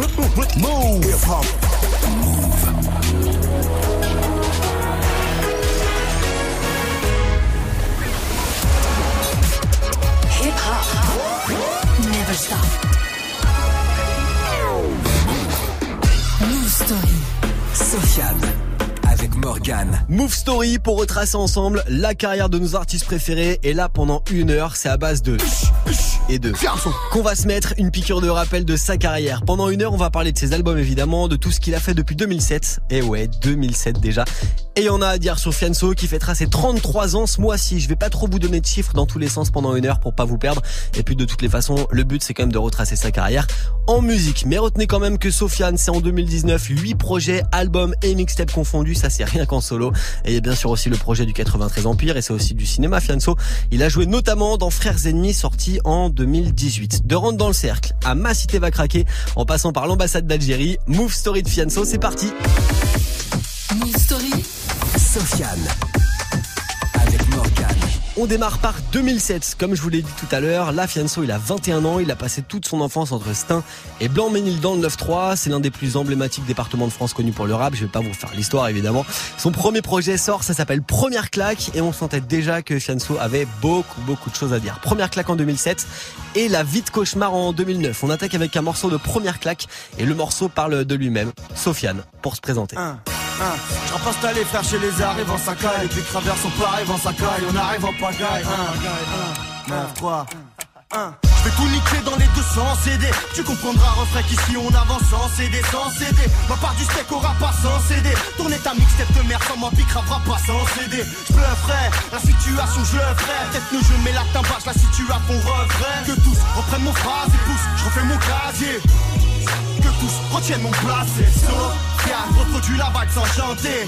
Move. Hip hop. Hip hop. Never stop. Move Story. Avec Morgan. Move Story pour retracer ensemble la carrière de nos artistes préférés. Et là, pendant une heure, c'est à base de et de qu'on va se mettre une piqûre de rappel de sa carrière. Pendant une heure, on va parler de ses albums évidemment, de tout ce qu'il a fait depuis 2007. Et ouais, 2007 déjà. Et on a à dire sur Fianso qui fêtera ses 33 ans ce mois-ci. Je vais pas trop vous donner de chiffres dans tous les sens pendant une heure pour pas vous perdre. Et puis de toutes les façons, le but c'est quand même de retracer sa carrière en musique. Mais retenez quand même que Sofiane, c'est en 2019, 8 projets, albums et mixtapes confondus. Ça c'est rien qu'en solo. Et il y a bien sûr aussi le projet du 93 Empire et c'est aussi du cinéma Fianso. Il a joué notamment dans Frères Ennemis sorti en 2018. De rentrer dans le cercle à Ma Cité va craquer en passant par l'ambassade d'Algérie. Move Story de Fianso, c'est parti. Move Story. Sofiane. On démarre par 2007. Comme je vous l'ai dit tout à l'heure, là, Fianso, il a 21 ans. Il a passé toute son enfance entre Stein et Blanc-Ménil dans le 9-3. C'est l'un des plus emblématiques départements de France connus pour le rap. Je vais pas vous faire l'histoire, évidemment. Son premier projet sort, ça s'appelle Première claque. Et on sentait déjà que Fianso avait beaucoup, beaucoup de choses à dire. Première claque en 2007 et La vie de cauchemar en 2009. On attaque avec un morceau de Première claque et le morceau parle de lui-même. Sofiane, pour se présenter. Hein. Je repasse les frères chez les arrives en sacaille Et puis travers son pareil en sacaille On arrive en pagaille. 1, 9, 3 je vais tout niquer dans les 200 CD Tu comprendras refrain qu'ici on avance sans CD Sans CD Ma part du steak aura pas sans CD Tourner ta mixtape de merde sans moi pas sans CD Je frère, la situation je le ferai Peut-être nous je mets la timbache, la situation refrain Que tous reprennent mon phrase et pousse, je refais mon casier que tous retiennent mon placé Sofiane, reproduit la vague sans chanter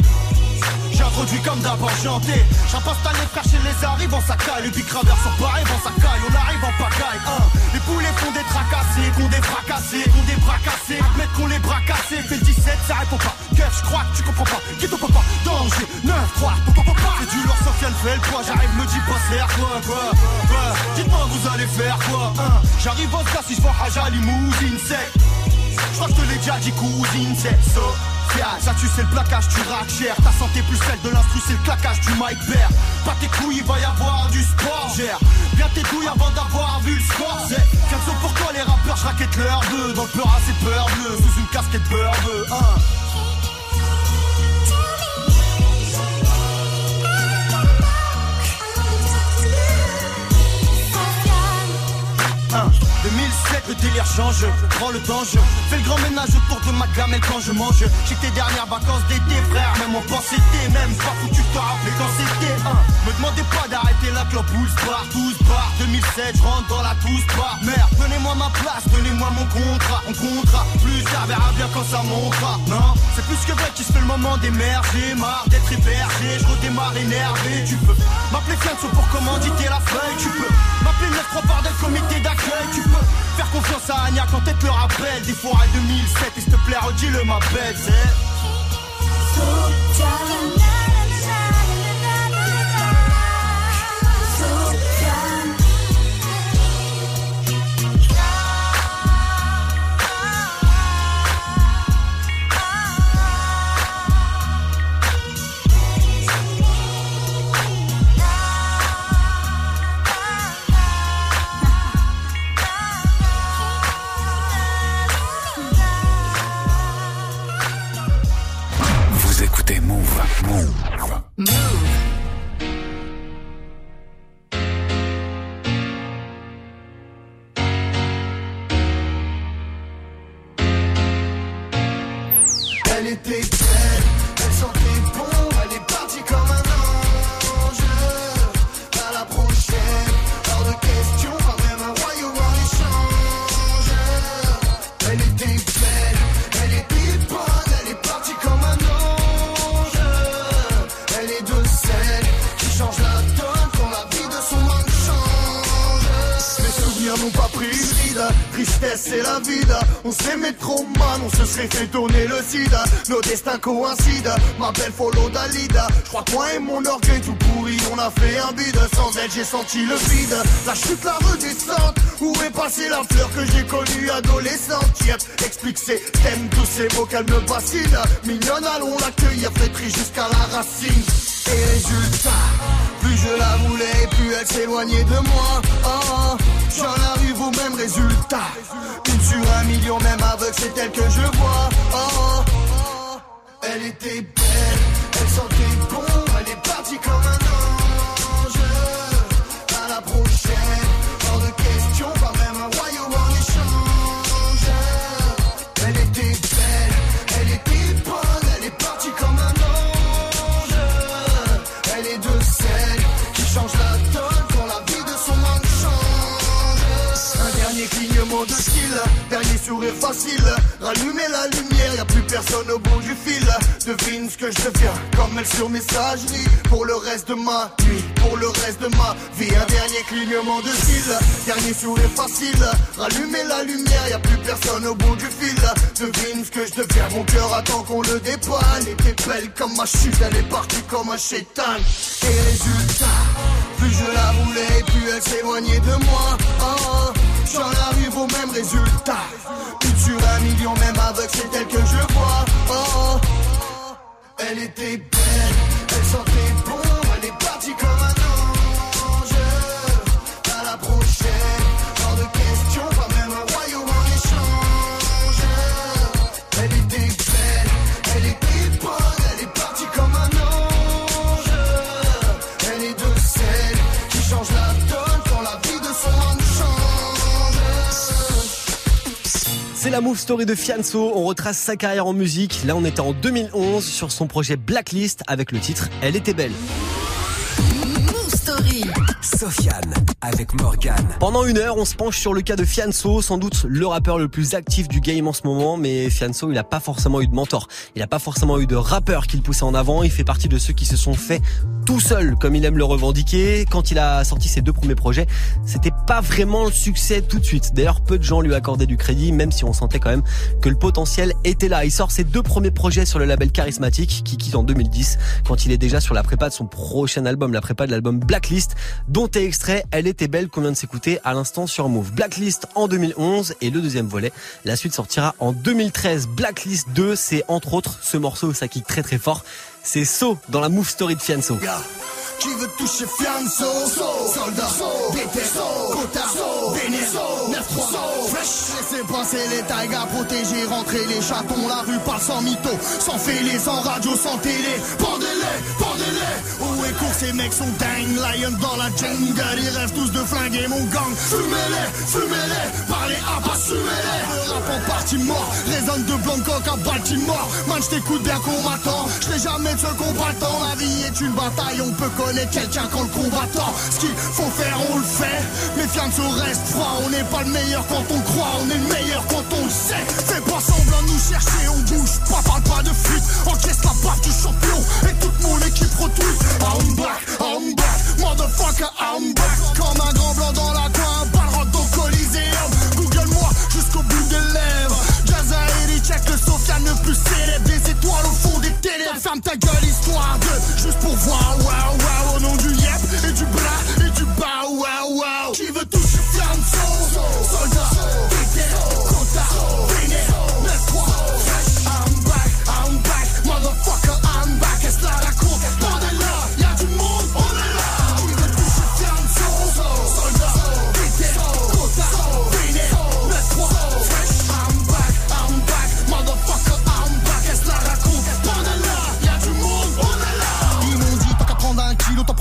J'introduis comme d'abord chanté. J'imposte les frères chez les arrives en sacaille Les big ravers sont pareils en sacaille On arrive en pagaille. Hein. Les poulets font des tracassés. Qu'on des fracassés Qu'on des bras cassés Admettre qu'on les bras cassés Fait le 17 ça répond pas. Kev je crois que tu comprends pas? Qui ton papa Danger. 9 3 C'est du lourd Sofiane fait le poids. J'arrive me dis pas c'est quoi quoi. Dites-moi vous allez faire quoi? J'arrive au cas si je vois Haja limousine sec je crois que je te l'ai déjà dit cousine c'est Sofiane Ça tu sais le plaquage rates cher. Ta santé plus celle de l'instru c'est le claquage du mic bear Pas tes couilles il va y avoir du sport Gère. Bien tes douilles avant d'avoir vu le score C'est pour pourquoi les rappeurs. Je raquette leur deux Dans le peur assez peur bleu Sous une casquette peur bleu hein. 2007, le délire change, prends le danger. Fais le grand ménage autour de ma gamelle quand je mange. J'ai tes dernières vacances d'été, frère. Même en pensée même pas foutu de te rappeler quand c'était un. Me demandez pas d'arrêter la clope ou bar, tous bar. 2007, je rentre dans la tous bar. Merde, donnez-moi ma place, donnez-moi mon contrat. On contrat, plus tard, verra bien quand ça montera. Non, c'est plus que vrai qui se fait le moment d'émerger. Marre d'être hébergé, je redémarre énervé. Tu peux m'appeler Fianso pour commanditer la feuille. Tu peux m'appeler 9-3 par des comité d'accueil. Tu peux faire confiance à Anya quand elle te rappelle des forêts 2007. Et s'il te plaît, redis-le ma belle, c'est. Destins coïncident, ma belle follow Dalida. Je crois que moi et mon orgueil tout pour pourri, on a fait un bide. Sans elle, j'ai senti le vide. La chute, la redescente. Où est passée la fleur que j'ai connue adolescente? Yep, explique ses thèmes, tous ces mots qu'elle me bassine. Mignonne, allons l'accueillir, flétrie jusqu'à la racine. Et résultat, plus je la voulais, plus elle s'éloignait de moi. Oh, oh, j'en arrive au même résultat. Une sur un million, même aveugle, c'est elle que je vois. Oh, oh, oh. Elle était belle, elle sentait bon, elle est partie comme un ange. À la prochaine, sourire facile. Rallumer la lumière, y a plus personne au bout du fil. Devine ce que je deviens, comme elle sur messagerie. Pour le reste de ma nuit, pour le reste de ma vie. Un dernier clignement de style, dernier sourire facile. Rallumer la lumière, y a plus personne au bout du fil. Devine ce que je deviens, mon cœur attend qu'on le dépanne. était belle comme ma chute, elle est partie comme un chétan. Et résultat, plus je la voulais, plus elle s'éloignait de moi. Oh, oh, J'en arrive au même résultat. Une sur un million, même aveugle, c'est elle que je vois. Oh, oh, elle était belle, elle sentait bon, elle est partie comme un C'est la move story de Fianso. On retrace sa carrière en musique. Là, on était en 2011 sur son projet Blacklist avec le titre Elle était belle. Sofiane avec Morgan. Pendant une heure, on se penche sur le cas de Fianso, sans doute le rappeur le plus actif du game en ce moment, mais Fianso, il a pas forcément eu de mentor. Il a pas forcément eu de rappeur qui le poussait en avant. Il fait partie de ceux qui se sont fait tout seul, comme il aime le revendiquer. Quand il a sorti ses deux premiers projets, c'était pas vraiment le succès tout de suite. D'ailleurs, peu de gens lui accordaient du crédit, même si on sentait quand même que le potentiel était là. Il sort ses deux premiers projets sur le label Charismatic, qui quitte en 2010, quand il est déjà sur la prépa de son prochain album, la prépa de l'album Blacklist, dont extrait Elle était belle qu'on vient de s'écouter à l'instant sur Move. Blacklist en 2011 et le deuxième volet, la suite sortira en 2013. Blacklist 2, c'est entre autres ce morceau, ça kick très très fort. C'est So dans la Move Story de Fianso. Yeah. Qui veut toucher Fianso? Soldat, BT, Kota, Béné, 9-3, Fresh Laissez passer les taigas protégés Rentrer les chatons, la rue parle sans mytho. Sans fêlés, sans radio, sans télé. Pendez-les, pendez-les. Où est court, ces mecs sont dingues. Lion dans la jungle Ils rêvent tous de flinguer mon gang. Fumez-les, fumez-les. Parlez à pas, fumez-les Le rap en partie mort Résonne de Blancoc à Baltimore. Man, je t'écoute bien combattant Je n'ai jamais de ce combattant. La vie est une bataille, on peut connaître quelqu'un quand le combattant. Ce qu'il faut faire, on le fait. Mais Fianso reste froid On n'est pas le meilleur quand on croit. On est le meilleur quand on le sait. Fais pas semblant nous chercher, on bouge pas Parle pas de fuite, encaisse la baffe du champion Et toute mon équipe retweet I'm back, I'm back Motherfucker, I'm back. Comme un grand blanc dans la coin Balle dans le Coliseum Google-moi jusqu'au bout des lèvres. Jazza et check le Sofiane le plus célèbre Des étoiles au fond des télé Ferme ta gueule histoire de Juste pour voir. Wow wow Au nom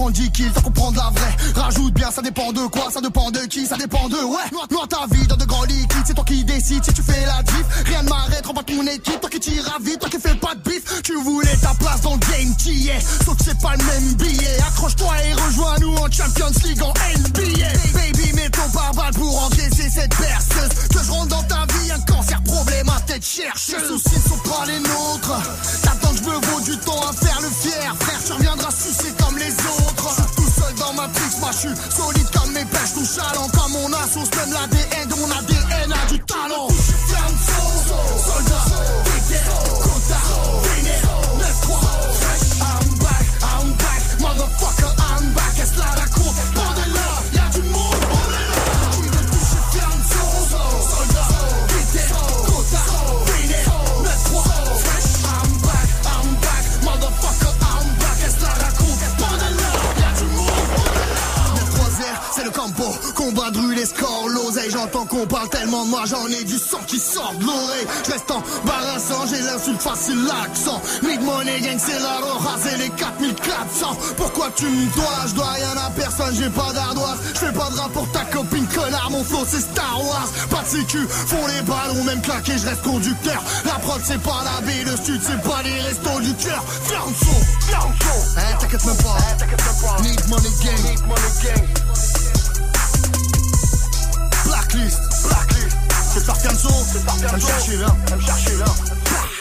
prends 10 kills T'en comprendre la vraie. Rajoute bien Ça dépend de quoi Ça dépend de qui Ça dépend de ouais. Noie ta vie dans de grands liquides C'est toi qui décides Si tu fais la diff. Rien ne m'arrête pas ton équipe Toi qui tires vite Toi qui fais pas de bif. Tu voulais ta place dans le game Qui est Sauf que c'est pas le même billet. Accroche-toi et rejoins-nous en Champions League en NBA Baby mets ton pare-balles pour encaisser cette berceuse. Que je rentre dans ta vie Un cancer problème à tête chercheuse. Les soucis sont pas les nôtres. T'attends que je me vaut du temps à faire le fier. Frère tu reviendras sucer comme les autres Suis tout seul dans ma prise Moi je suis solide comme mes pêches Tout chalant comme mon assos Même l'ADN de mon ADN a du talent. Soldat, j'entends qu'on parle tellement de moi, j'en ai du sang qui sort de l'oreille. Je reste embarrassant, j'ai l'insulte facile, l'accent. Mid money gang, c'est la raser les 4400. Pourquoi tu me dois? Je dois rien à personne, j'ai pas d'ardoise. Je fais pas de rap pour ta copine, connard, mon flow c'est Star Wars. Pas de sécu, font les ballons, même claqué, je reste conducteur. La prod c'est pas la vie, le sud c'est pas les restos du cœur. Ferme son, ferme son. T'inquiète même pas, hein, t'inquiète même pas. Need money gang, need money gang. Blacklist, blacklist. C'est Farcanso, c'est Farcanso. me chercher là, chercher là.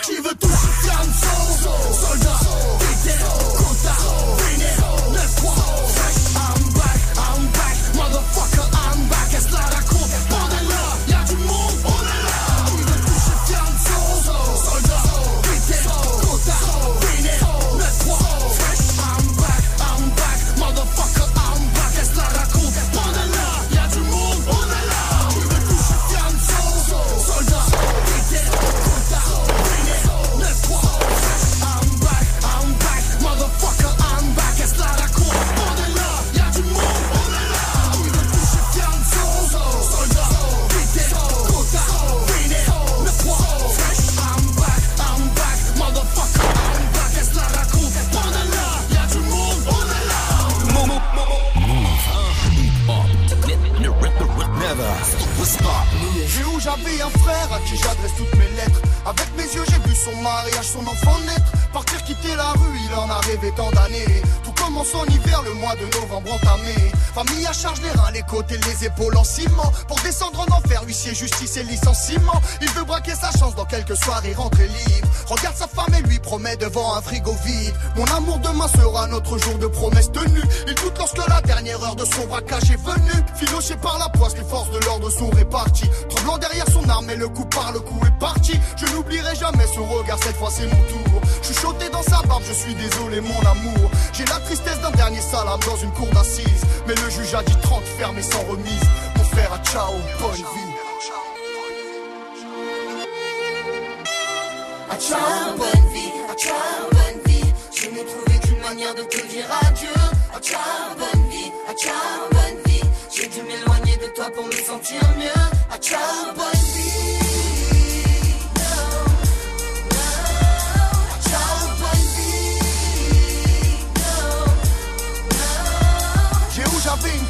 Qui veut toucher Fianso Soldat, vétéran, compta,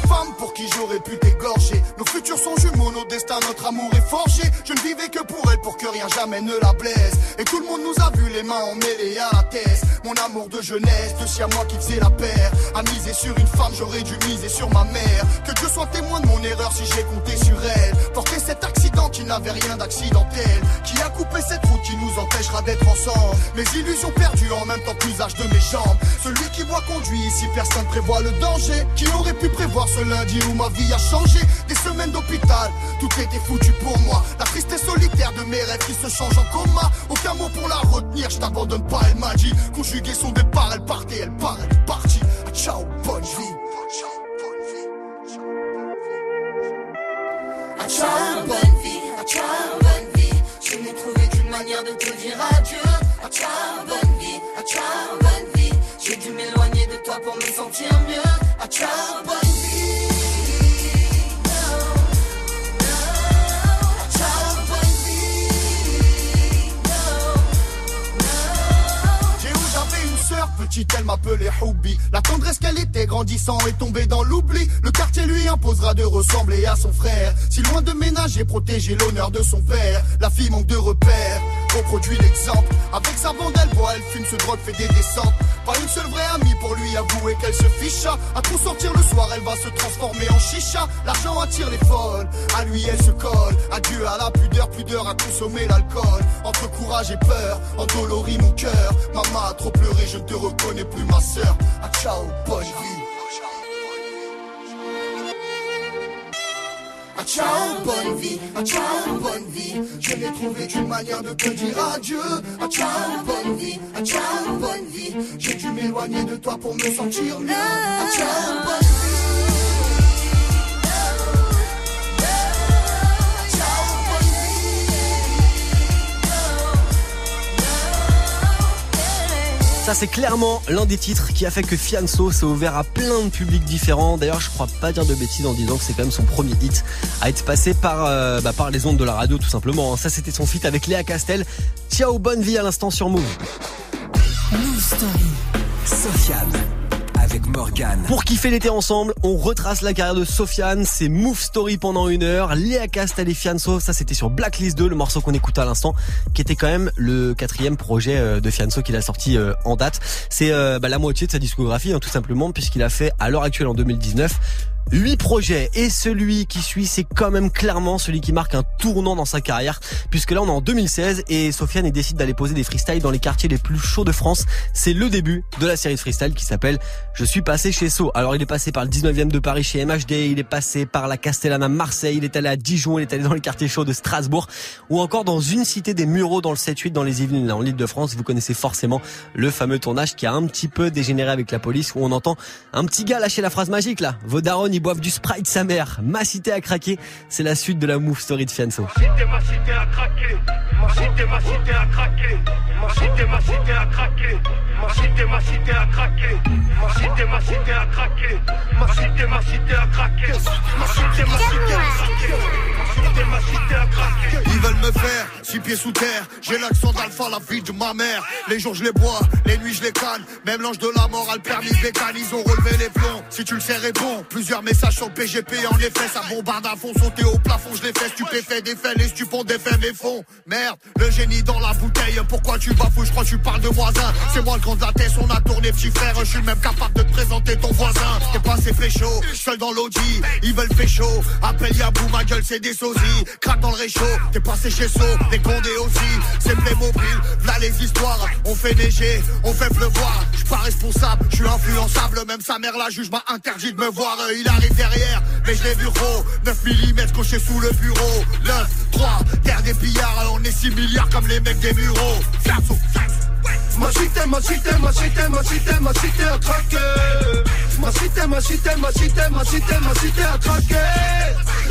femme pour qui j'aurais pu t'égorger. Nos futurs sont jumeaux, nos destins, notre amour est forgé. Je ne vivais que pour elle, pour que rien jamais ne la blesse. Et tout le monde nous a vu les mains emmêlées à la tête. Mon amour de jeunesse, de si à moi qui faisait la paire. À miser sur une femme, j'aurais dû miser sur ma mère. Que Dieu soit témoin de mon erreur si j'ai compté sur elle. Porter cet accident qui n'avait rien d'accidentel. Qui a coupé cette route qui nous empêchera d'être ensemble. Mes illusions perdues en même temps que l'usage de mes jambes. Celui qui voit conduit ici, personne prévoit le danger. Qui aurait pu prévoir ce lundi où ma vie a changé Des semaines d'hôpital, tout était foutu pour moi. La tristesse solitaire de mes rêves qui se changent en coma. Aucun mot pour la retenir, je t'abandonne pas, elle m'a dit. Conjuguer son départ, elle partait, elle part, elle est partie. Ah, ciao, bonne vie. À ciao, bonne vie, à ciao, bonne vie. Je n'ai trouvé qu'une manière de te dire adieu. À ciao, bonne vie, ciao, bonne vie. J'ai dû m'éloigner de toi pour me sentir mieux. Ciao, bonne vie. Elle m'appelait Houbi. La tendresse qu'elle était grandissant est tombée dans l'oubli. Le quartier lui imposera de ressembler à son frère. Si loin de ménager, protéger l'honneur de son père. La fille manque de repères. Reproduit l'exemple. Avec sa bande, elle boit, elle fume, se drogue, fait des descentes. Pas une seule vraie amie pour lui avouer qu'elle se fiche. À trop sortir le soir, elle va se transformer en chicha. L'argent attire les folles. À lui, elle se colle. Adieu à la pudeur, pudeur à consommer l'alcool. Entre courage et peur, endolorit mon cœur. Maman a trop pleuré, je ne te reconnais plus, ma sœur. Ah, ciao, bonne. Ah, ciao, bonne vie, ah, ciao, bonne vie. Je n'ai trouvé qu'une manière de te dire adieu. Ah, ciao, bonne vie, ah, ciao, bonne vie. J'ai dû m'éloigner de toi pour me sentir mieux. Ah, ciao, bonne vie. Ça, c'est clairement l'un des titres qui a fait que Fianso s'est ouvert à plein de publics différents. D'ailleurs, je crois pas dire de bêtises en disant que c'est quand même son premier hit à être passé par, euh, bah, les ondes de la radio, tout simplement. Ça, c'était son feat avec Léa Castel. Ciao, bonne vie à l'instant sur Move. Move Story. Sofiane Pour kiffer l'été ensemble, on retrace la carrière de Sofiane, c'est Move Story pendant une heure, Léa et Fianso, ça c'était sur Blacklist 2, le morceau qu'on écoute à l'instant, qui était quand même le quatrième projet euh, de Fianso qu'il a sorti euh, en date. C'est euh, bah, la moitié de sa discographie, hein, tout simplement, puisqu'il a fait à l'heure actuelle en 2019 Huit projets et celui qui suit c'est quand même clairement celui qui marque un tournant dans sa carrière puisque là on est en 2016 et Sofiane décide d'aller poser des freestyles dans les quartiers les plus chauds de France. C'est le début de la série de freestyle qui s'appelle Je suis passé chez So. Alors il est passé par le 19e de Paris chez MHD, il est passé par la Castellana Marseille, il est allé à Dijon, il est allé dans les quartiers chauds de Strasbourg ou encore dans une cité des Mureaux dans le 7-8 dans les Yvelines en Ile-de-France. Vous connaissez forcément le fameux tournage qui a un petit peu dégénéré avec la police où on entend un petit gars lâcher la phrase magique là. Vos ils boivent du Sprite sa mère. Ma cité a craqué. C'est la suite de la move story de Fianso. Ma cité, ma cité a craqué. Ma cité, ma cité a craqué. Ma cité, ma cité a craqué. Ma cité, ma cité a craqué. Ma cité, ma cité a craqué. Ma cité, ma cité a craqué. Ma cité, ma cité a craqué. Ils veulent me faire six pieds sous terre. J'ai l'accent d'alpha, la vie de ma mère. Les jours je les bois, les nuits je les canne. Même l'ange de la mort a le permis bécane. Ils ont relevé les plombs. Si tu le sais, réponds. Plusieurs messages sur PGP. En effet, ça bombarde à fond. Sauter au plafond, je les fais. Stupéfait, des faits, les stupons, des faits, mes fonds. Merde, le génie dans la bouteille. Pourquoi tu bafoues Je crois que tu parles de voisin. C'est moi le grand de la tête, on a tourné, petit frère. Je suis même capable de te présenter ton voisin. T'es passé chaud, seul dans l'audi. Ils veulent chaud. Appelle Yabou, ma gueule, c'est des sosies. Craque dans le réchaud, t'es passé chez So, t'es condé aussi. C'est mobile, là les histoires. On fait neiger, on fait pleuvoir. J'suis pas responsable, j'suis influençable. Même sa mère la juge m'a interdit de me voir. Euh, arrive derrière, mais je l'ai vu gros. 9 mm coché sous le bureau. 9, 3, terre des pillards. On est 6 milliards comme les mecs des bureaux. Ma cité, ma cité, ma cité, ma cité, ma cité a craqué. Ma cité, ma cité, ma cité, ma cité, ma cité a craqué.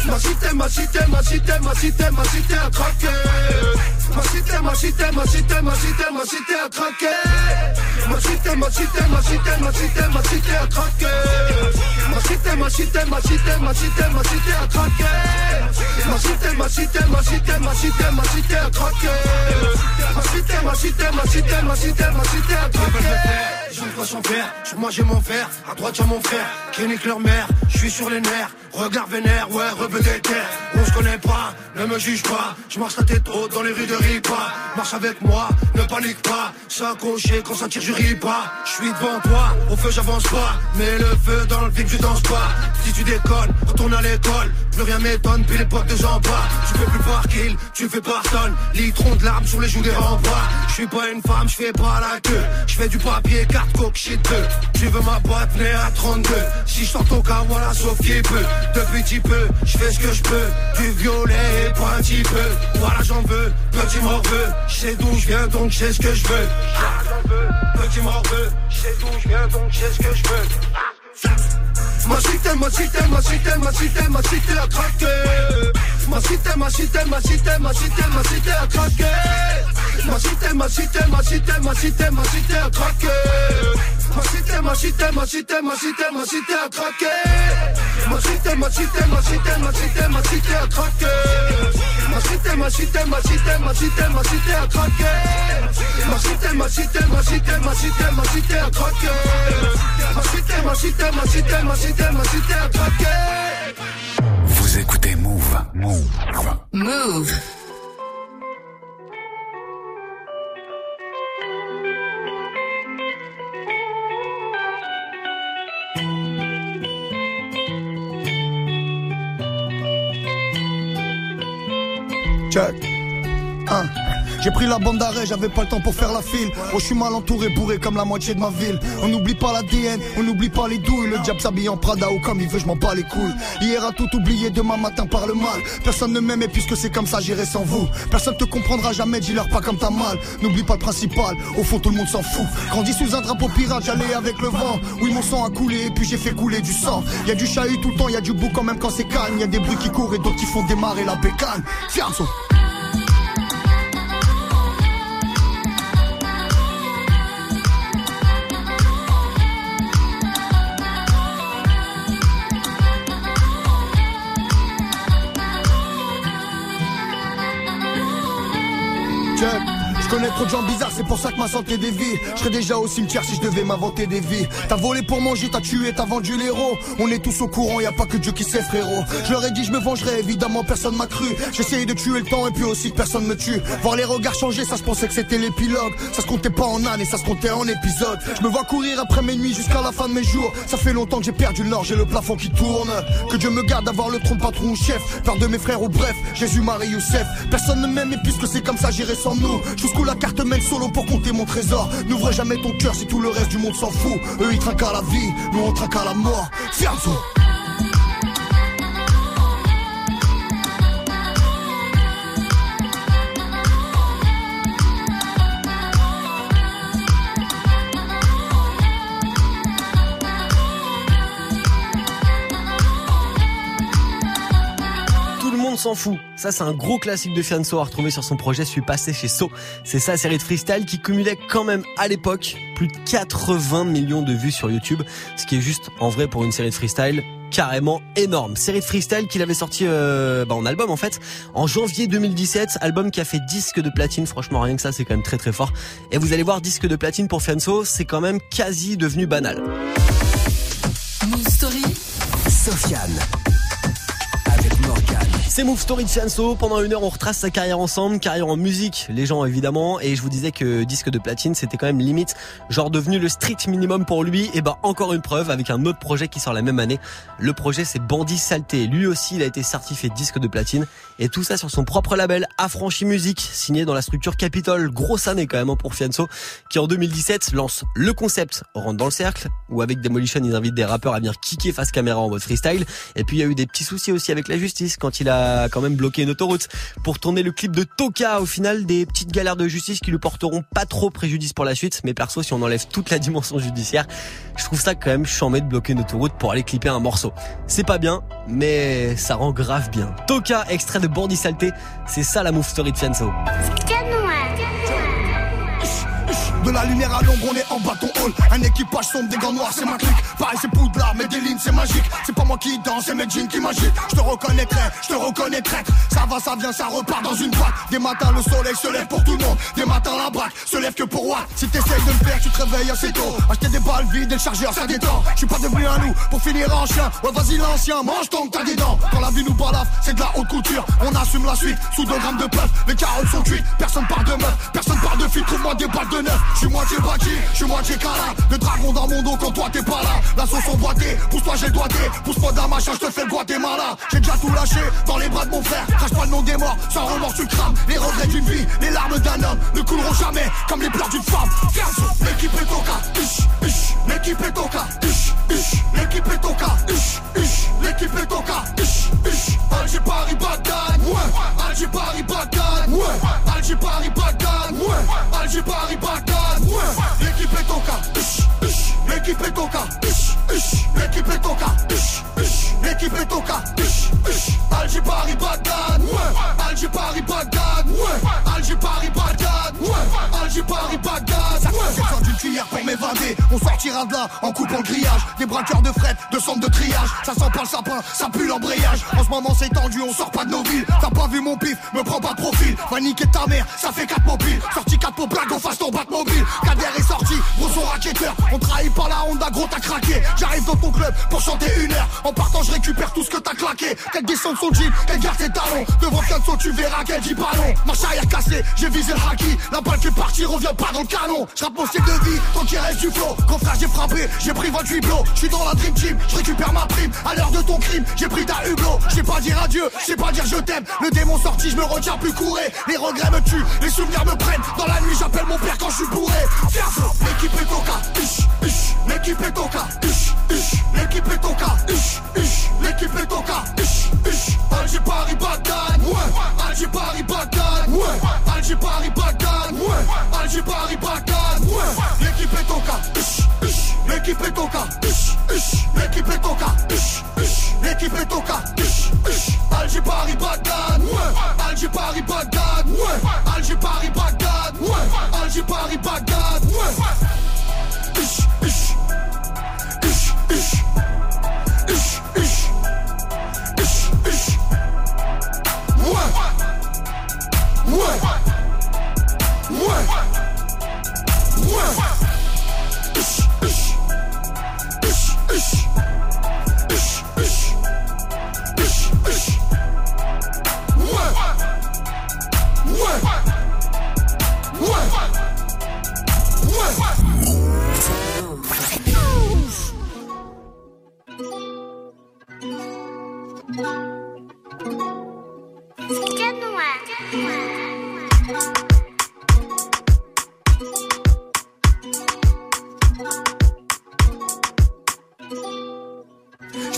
Ma cité, ma cité, ma cité, ma cité, ma cité a craqué. Ma cité, ma cité, ma cité, ma cité, ma cité a craqué. Ma cité, ma cité, ma cité, ma cité, ma cité a craqué. Ma cité, ma cité, ma cité, ma cité, ma cité a craqué. Ma cité, ma cité, ma cité, ma cité, ma cité a craqué. Ma cité, ma cité, ma cité, ma cité, a craqué. Je ne sans faire, sur moi j'ai mon frère, à droite j'ai mon frère, qui nique leur mère, je suis sur les nerfs, regard vénère, ouais, rebeu des terres, on se connaît pas, ne me juge pas, je marche la tête haute dans les rues de Ripa, marche avec moi, ne panique pas, s'accrocher quand ça tire je ris pas, je suis devant toi, au feu j'avance pas, mais le feu dans le vide je danse pas, si tu déconnes, retourne à l'école, plus rien m'étonne, puis l'époque de Jean pas, tu fais plus par kill, tu fais par tonne, litron de larmes sur les joues des remparts, je suis pas une femme, je fais pas la queue, je fais du papier, tu veux ma boîte, née à 32, si je sors ton cas, voilà, sauf qui peut, de petit peu, je fais ce que je peux, du violet, pas un petit peu, voilà j'en veux, petit morveux, je sais d'où je viens donc je sais ce que je veux, petit morveux, je sais d'où je viens donc je sais ce que je veux. Ma cité, ma cité, ma cité, ma cité, ma cité a craqué. Ma cité, ma cité, ma cité, ma cité, ma cité a craqué. Ma cité, ma cité, ma cité, ma cité, ma cité a craqué. Ma cité, ma cité, ma cité, ma cité, ma cité a craqué. Ma cité, ma cité, ma cité, ma cité, ma cité a craqué. Ma cité, ma cité, ma cité, ma cité, ma cité a craqué. Ma cité, ma cité, ma cité, ma cité, ma cité a craqué. Ma cité, ma cité, ma cité, ma cité vous écoutez Move. Move. Move. Un. J'ai pris la bande d'arrêt, j'avais pas le temps pour faire la file. Oh, je suis mal entouré, bourré comme la moitié de ma ville. On n'oublie pas l'ADN, on n'oublie pas les douilles. Le diable s'habille en Prada ou comme il veut, je m'en bats les couilles. Hier a tout oublié, demain matin par le mal. Personne ne m'aime et puisque c'est comme ça, j'irai sans vous. Personne te comprendra jamais, dis-leur pas comme t'as mal. N'oublie pas le principal, au fond tout le monde s'en fout. Grandi sous un drapeau pirate, j'allais avec le vent. Oui, mon sang a coulé et puis j'ai fait couler du sang. Y a du chahut tout le temps, y a du bout quand même quand c'est calme. Y a des bruits qui courent et d'autres qui font démarrer la bécane. Jack. Connais trop de gens bizarres, c'est pour ça que ma santé dévie. Je serais déjà au cimetière si je devais m'inventer des vies. T'as volé pour manger, t'as tué, t'as vendu l'héros. On est tous au courant, y a pas que Dieu qui sait, frérot. Je leur ai dit, je me vengerai, évidemment, personne m'a cru. J'essayais de tuer le temps et puis aussi que personne me tue. Voir les regards changer, ça je pensais que c'était l'épilogue. Ça se comptait pas en et ça se comptait en épisodes. Je me vois courir après mes nuits jusqu'à la fin de mes jours. Ça fait longtemps que j'ai perdu le nord, j'ai le plafond qui tourne. Que Dieu me garde d'avoir le trône patron ou chef. Peur de mes frères ou bref, Jésus, Marie, Youssef. Personne ne m'aime et puisque c'est comme ça, j'irai sans nous. La carte mène solo pour compter mon trésor. N'ouvre jamais ton cœur si tout le reste du monde s'en fout. Eux ils trinquent à la vie, nous on trinque à la mort. Fianzo. S'en fout. Ça, c'est un gros classique de Fianso à retrouver sur son projet Je suis passé chez So. C'est sa série de freestyle qui cumulait quand même à l'époque plus de 80 millions de vues sur YouTube. Ce qui est juste, en vrai, pour une série de freestyle, carrément énorme. Série de freestyle qu'il avait sorti euh, bah, en album en fait en janvier 2017, album qui a fait disque de platine. Franchement rien que ça c'est quand même très très fort. Et vous allez voir disque de platine pour Fianso, c'est quand même quasi devenu banal. Move Story. Sofiane. C'est Move Story de Fianso. Pendant une heure, on retrace sa carrière ensemble, carrière en musique, les gens évidemment. Et je vous disais que disque de platine, c'était quand même limite, genre devenu le strict minimum pour lui. Et ben encore une preuve avec un autre projet qui sort la même année. Le projet, c'est Bandit Saleté. Lui aussi, il a été certifié disque de platine. Et tout ça sur son propre label, Affranchi Musique, signé dans la structure Capitol. Grosse année quand même hein, pour Fianso, qui en 2017 lance le concept Rentre dans le cercle, où avec Demolition, ils invitent des rappeurs à venir kicker face caméra en mode freestyle. Et puis il y a eu des petits soucis aussi avec la justice quand il a quand même bloqué une autoroute pour tourner le clip de Toka. Au final, des petites galères de justice qui lui porteront pas trop préjudice pour la suite. Mais perso, si on enlève toute la dimension judiciaire, je trouve ça quand même chambé de bloquer une autoroute pour aller clipper un morceau. C'est pas bien, mais ça rend grave bien. Toka, extrait de Bandit Saleté, c'est ça la move story de Fianso. De la lumière à l'ombre, on est en bâton hall. Un équipage sombre, des gants noirs, c'est ma clique. Pareil, c'est poudlard, mais des lignes, c'est magique. C'est pas moi qui danse, c'est mes jeans qui m'agitent. Je te reconnaîtrai, je te reconnais traître. Ça va, ça vient, ça repart dans une boîte. Des matins, le soleil se lève pour tout le monde. Des matins, la braque se lève que pour moi. Si t'essayes de le faire, tu te réveilles assez tôt. Acheter des balles vides et le chargeur, ça détend. Je suis pas devenu un loup pour finir en chien. Ouais, vas-y, l'ancien, mange tant t'as des dents. Quand la vie nous balafre, c'est de la haute couture. On assume la suite sous 2 grammes de puff. Les carottes sont cuites, personne parle de meuf, personne parle de fille. Trouve-moi des balles de neuf. Je suis moitié bâti, je suis moitié cala. Le dragon dans mon dos quand toi t'es pas là. La sauce emboîtée, pousse-toi, j'ai le doigté. Pousse-moi d'un machin, je te fais le Guatemala. J'ai déjà tout lâché dans les bras de mon frère. Crache pas le nom des morts, sans remords tu crames. Les regrets d'une vie, les larmes d'un homme ne couleront jamais comme les pleurs d'une femme. Fianso, l'équipe est ush, ush, l'équipe est ush, ush, l'équipe est ush, ush, l'équipe est toca, ush, ush. Alger Paris Bagdad, ouais, Alger Paris Bagdad, ouais, Alger Paris Bagdad, ouais, Paris est ush, ush, l'équipe est ush, l'équipe est ush, l'équipe est ush, ush, Alger Paris Bagdad, ouais, Alger Paris Bagdad, ouais, Alger Paris Bagdad, ouais, Alger Paris Bagdad. J'ai besoin d'une cuillère pour m'évader, on sortira de là en coupant le grillage, des braqueurs de fret, de centre de triage, ça sent pas le sapin, ça pue l'embrayage, en ce moment c'est tendu, on sort pas de nos villes, t'as pas vu mon pif, me prends pas de profil, va niquer ta mère, ça fait 4 mobiles, sorti 4 pour blague, on fasse ton bat mobile, Kader est sorti, gros son racketteur, on trahit par la Honda, gros t'as craqué, j'arrive dans ton club pour chanter une heure, en partant je récupère tout ce que t'as claqué, qu'elle descend de son jean, qu'elle garde ses talons, devant Fianso tu verras qu'elle dit ballon, marche arrière cassée, j'ai visé le haki, la balle qui est partie revient pas dans le canon, mon style de vie, tant qu'il reste du flow, quand frère j'ai frappé, j'ai pris 28 blows, je suis dans la dream team, je récupère ma prime, à l'heure de ton crime, j'ai pris ta hublot, je sais pas dire adieu, je sais pas dire je t'aime, le démon sorti, je me retiens plus courir, les regrets me tuent, les souvenirs me prennent, dans la nuit j'appelle mon père quand je suis bourré, l'équipe est ush, ush, l'équipe est ush, ush, l'équipe est ush, ush, l'équipe est toca, ush, ush, Alger Paris Bagdad, ouais, Alger Paris Bagdad, ouais, Alger Paris Bagdad, ouais, Alger Paris Bagdad, l'équipe est toca, l'équipe est toca, l'équipe est toca, Alger Paris Bagdad, ouais, Alger Paris Bagdad, ouais, Alger Paris Bagdad, ouais, Alger Paris Bagdad, Je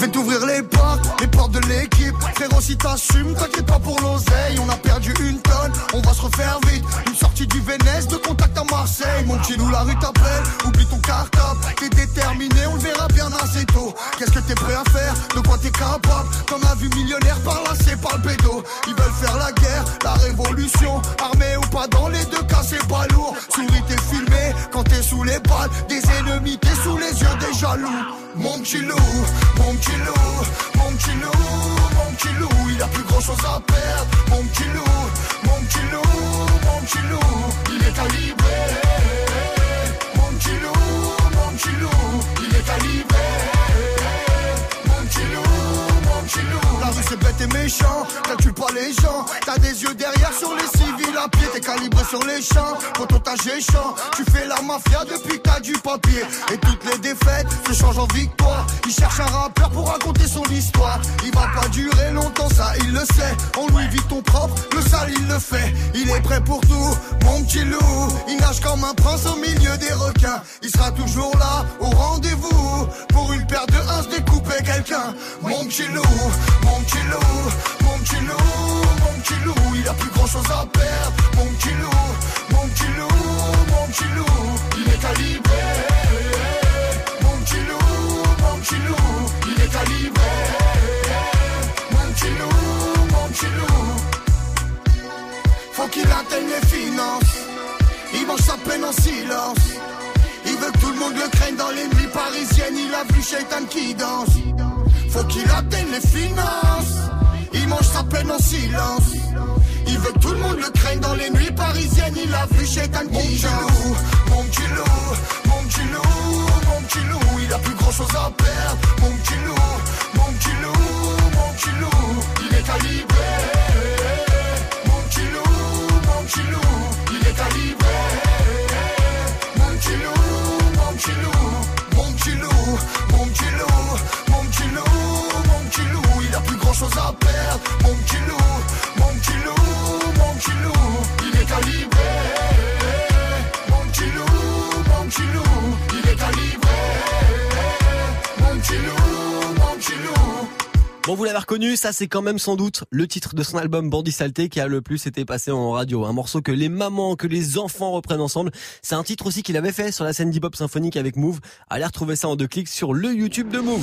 vais t'ouvrir les portes, les portes de l'équipe. Frérot, si t'assumes, t'inquiète pas pour l'oseille. On a perdu une tonne, on va se refaire vite. Une sortie du Vénès, de contact à Marseille. Mon petit loup, la rue t'appelle, oublie ton cartable. T'es déterminé, on le verra bien assez tôt. Qu'est-ce que t'es prêt à faire? De quoi t'es capable? T'en as vu millionnaire par là, c'est pas le bédo. Ils veulent faire la guerre, la révolution. Armé ou pas, dans les deux cas, c'est pas lourd. Souris, t'es filmé quand t'es sous les balles. Des ennemis, t'es sous les yeux des jaloux. Mon petit loup, mon petit loup, mon petit loup, mon petit loup, il a plus grand chose à perdre. Mon petit loup, mon petit loup, mon petit loup, il est calibré. Mon petit loup, mon petit loup, il est calibré. La rue c'est bête et méchant, calcule pas les gens. T'as des yeux derrière sur les civils à pied, t'es calibré sur les champs. Phototage géchant, tu fais la mafia depuis que t'as du papier. Et toutes les défaites se changent en victoire. Il cherche un rappeur pour raconter son histoire. Il va pas durer longtemps, ça il le sait. On lui vit ton propre, le sale il le fait. Il est prêt pour tout, mon petit loup. Il nage comme un prince au milieu des requins. Il sera toujours là, au rendez-vous. Pour une paire de uns découper quelqu'un. Mon petit loup, mon petit loup, mon petit loup, mon petit loup. Il a plus grand chose à perdre. Mon petit loup, mon petit loup, mon petit loup. Il est calibré. Mon petit loup, mon petit loup. Il est calibré. Mon petit loup, mon petit loup. Faut qu'il atteigne les finances. Il mange sa peine en silence. Il veut que tout le monde le craigne dans les nuits parisiennes. Il a vu Shaitan qui danse. Faut qu'il atteigne les finances. Il mange sa peine en silence. Il veut que tout le monde le craigne dans les nuits parisiennes. Il a vu Shaitan qui danse. Mon petit loup, mon petit loup, mon petit loup. Il a plus grand chose à perdre. Mon petit loup, mon petit loup, mon petit loup. Il est calibré. Mon petit loup, mon petit loup. Il est calibré. Bon, vous l'avez reconnu, ça c'est quand même sans doute le titre de son album Bandit Saleté qui a le plus été passé en radio. Un morceau que les mamans, que les enfants reprennent ensemble. C'est un titre aussi qu'il avait fait sur la scène d'hip-hop symphonique avec Move. Allez retrouver ça en deux clics sur le YouTube de Move.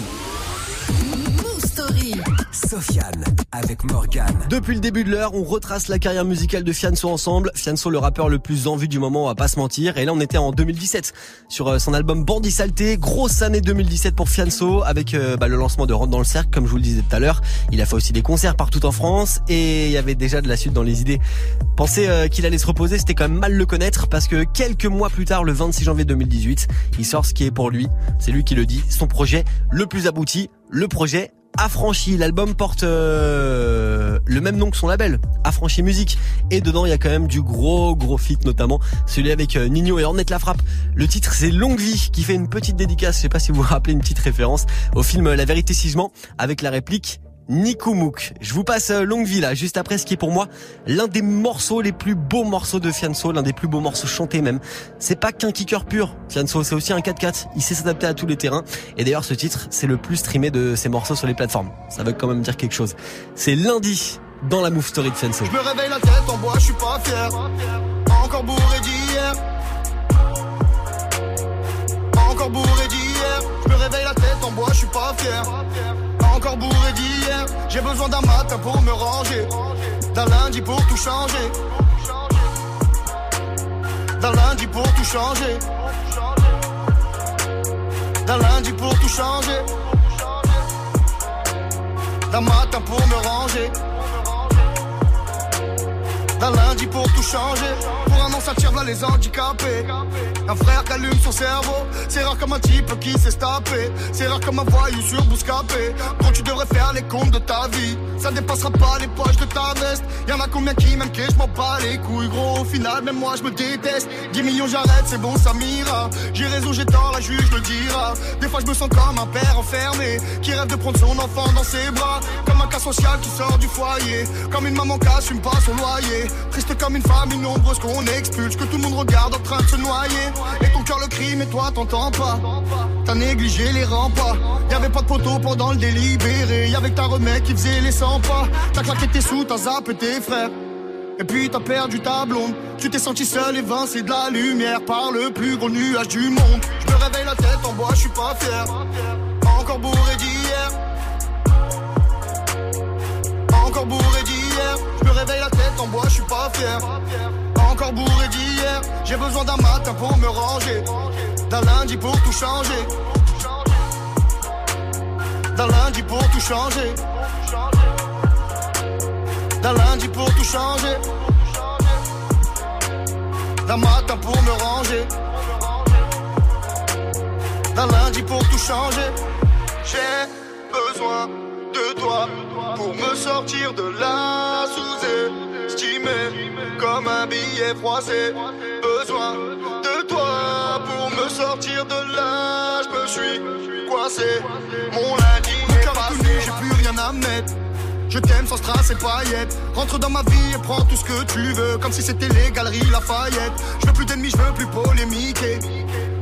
Sofiane avec Morgan. Depuis le début de l'heure, on retrace la carrière musicale de Fianso ensemble. Fianso, le rappeur le plus en vue du moment, on va pas se mentir. Et là, on était en 2017 sur euh, son album Bandit Saleté. Grosse année 2017 pour Fianso avec euh, bah, le lancement de Rentre dans le cercle, comme je vous le disais tout à l'heure. Il a fait aussi des concerts partout en France et il y avait déjà de la suite dans les idées. Penser euh, qu'il allait se reposer, c'était quand même mal le connaître parce que quelques mois plus tard, le 26 janvier 2018, il sort ce qui est pour lui. C'est lui qui le dit. Son projet le plus abouti, le projet Affranchi. L'album porte euh, le même nom que son label, Affranchi Musique. Et dedans, il y a quand même du gros gros feat, notamment celui avec euh, Nino et Ornette La Frappe. Le titre, c'est Longue Vie, qui fait une petite dédicace. Je sais pas si vous vous rappelez une petite référence au film La Vérité si je mens, avec la réplique. Nikoumouk. Je vous passe euh, Longue Vie là, juste après ce qui est pour moi l'un des morceaux les plus beaux morceaux de Fianso, l'un des plus beaux morceaux chantés même. C'est pas qu'un kicker pur, Fianso, c'est aussi un 4-4. Il sait s'adapter à tous les terrains. Et d'ailleurs, ce titre, c'est le plus streamé de ses morceaux sur les plateformes. Ça veut quand même dire quelque chose. C'est lundi dans la Move Story de Fianso. Je me réveille la tête en bois, je suis pas fier. En bois, je suis pas fier. Encore bourré d'hier. J'ai besoin d'un matin pour me ranger. D'un lundi pour tout changer. D'un lundi pour tout changer. D'un lundi pour tout changer. D'un matin pour me ranger. D'un lundi pour tout changer. Pour un an, ça tire là les handicapés. Un frère qui allume son cerveau. C'est rare comme un type qui s'est tapé. C'est rare comme un voyou sur Bouscapé. Quand tu devrais faire les comptes de ta vie, ça dépassera pas les poches de ta veste. Y'en a combien qui m'aiment que je m'en bats les couilles, gros. Au final, même moi je me déteste. 10 millions, j'arrête, c'est bon, ça m'ira. J'ai raison, j'ai tort, la juge le dira. Des fois, je me sens comme un père enfermé qui rêve de prendre son enfant dans ses bras. Comme un cas social qui sort du foyer. Comme une maman qui assume pas son loyer. Triste comme une famille nombreuse qu'on expulse, que tout le monde regarde en train de se noyer. Et ton cœur le crie, mais toi t'entends pas. T'as négligé les remparts. Y'avait pas de poteau pendant le délibéré. Y'avait ta remède qui faisait les 100 pas. T'as claqué tes sous, t'as zappé tes frères. Et puis t'as perdu ta blonde. Tu t'es senti seul évincé de la lumière par le plus gros nuage du monde. Je me réveille la tête en bois, je suis pas fier. Encore bourré d'hier. Encore bourré d'hier. Je me réveille la tête en bois, je suis pas fier. Encore bourré d'hier. J'ai besoin d'un matin pour me ranger. D'un lundi pour tout changer. D'un lundi pour tout changer. D'un lundi pour tout changer. D'un matin pour me ranger. D'un lundi pour tout changer. J'ai besoin de toi pour me sortir de là sous-estimé comme un billet froissé. Besoin de toi pour me sortir de là. Je me suis coincé. Mon lundi est passé. J'ai plus rien à mettre. Je t'aime sans strass et paillettes. Rentre dans ma vie et prends tout ce que tu veux. Comme si c'était les galeries Lafayette. Je veux plus d'ennemis, je veux plus polémiquer.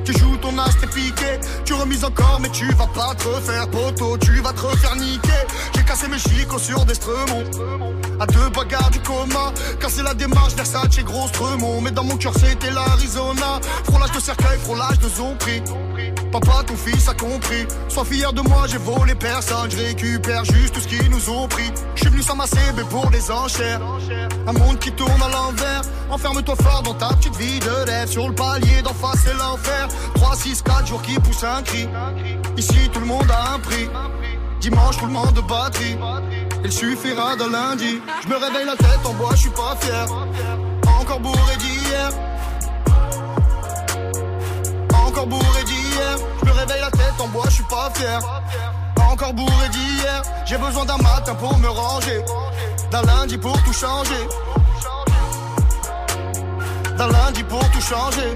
Tu joues ton as, t'es piqué. Tu remises encore, mais tu vas pas te refaire poteau. Tu vas te refaire niquer. J'ai cassé mes chicots sur des stremons. À deux bagarres du coma. Casser la démarche, Versace, gros stremont. Mais dans mon cœur, c'était l'Arizona. Frôlage de cercueil, frôlage de zombie. Papa, ton fils a compris. Sois fier de moi, j'ai volé personne. Je récupère juste tout ce qu'ils nous ont pris. Je suis venu s'amasser, mais pour les enchères. Un monde qui tourne à l'envers. Enferme-toi fort dans ta petite vie de rêve. Sur le palier d'en face, c'est l'enfer. 3, 6, 4 jours qui poussent un cri. Ici, tout le monde a un prix. Dimanche, roulement de batterie. Il suffira de lundi. Je me réveille la tête en bois, je suis pas fier. Encore bourré d'hier. Encore bourré d'hier. Je me réveille la tête en bois, je suis pas fier. Encore bourré d'hier. J'ai besoin d'un matin pour me ranger. D'un lundi pour tout changer. D'un lundi pour tout changer.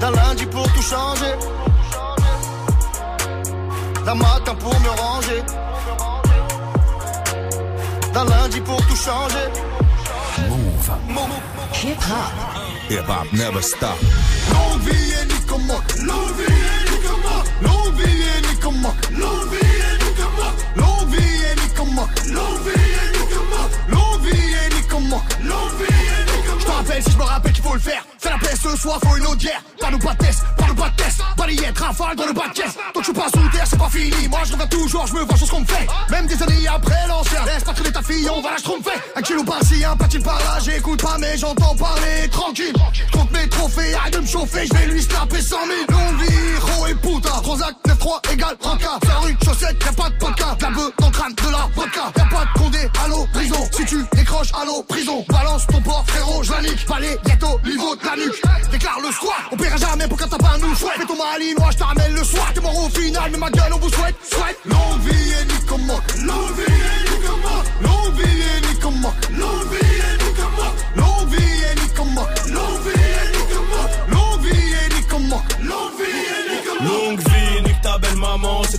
D'un lundi pour tout changer. D'un matin pour me ranger. D'un lundi pour tout changer. Move. Hip hop. Hip hop never stop. L'envie est Nicomoc, l'envie est Nicomoc, l'envie est Nicomoc, l'envie est Nicomoc, l'envie est Nicomoc, l'envie est Nicomoc, l'envie est Nicomoc, l'envie est Nicomoc. Je te rappelle si je me rappelle qu'il faut le faire. C'est la paix ce soir, faut une autre guerre. Pas nous pas de test, pas nous pas de test. Balayette, rafale dans le de caisse. Toi tu passes sous terre, c'est pas fini. Moi je reviens toujours, je me vois sur ce qu'on me fait. Même des années après l'ancien. Laisse pas traîner ta fille, on va la tromper. Un kilo par-ci, un platine par-là. J'écoute pas, mais j'entends parler tranquille. Je compte mes trophées, arrête de me chauffer. Je vais lui snapper 100 000. Longue vie, héros et puta. Transac 9-3 égale rancard. Sur la rue, chaussette, y'a pas de podcast. La beuh le crâne de la vodka. Y'a pas de condé, allô, prison. Si tu décroches, allô, prison. Balance ton port, frérot, je la nique. Palais, ghetto, niveau de la nuque. Déclare le squat, on paiera jamais pour quand t'as pas nous. Fais malinois, je te ramène le soir. T'es mort au final, mais ma gueule, on vous souhaite, souhaite. Longue vie et Nicomoc. Longue vie et Nicomoc. Longue vie et Nicomoc. Longue vie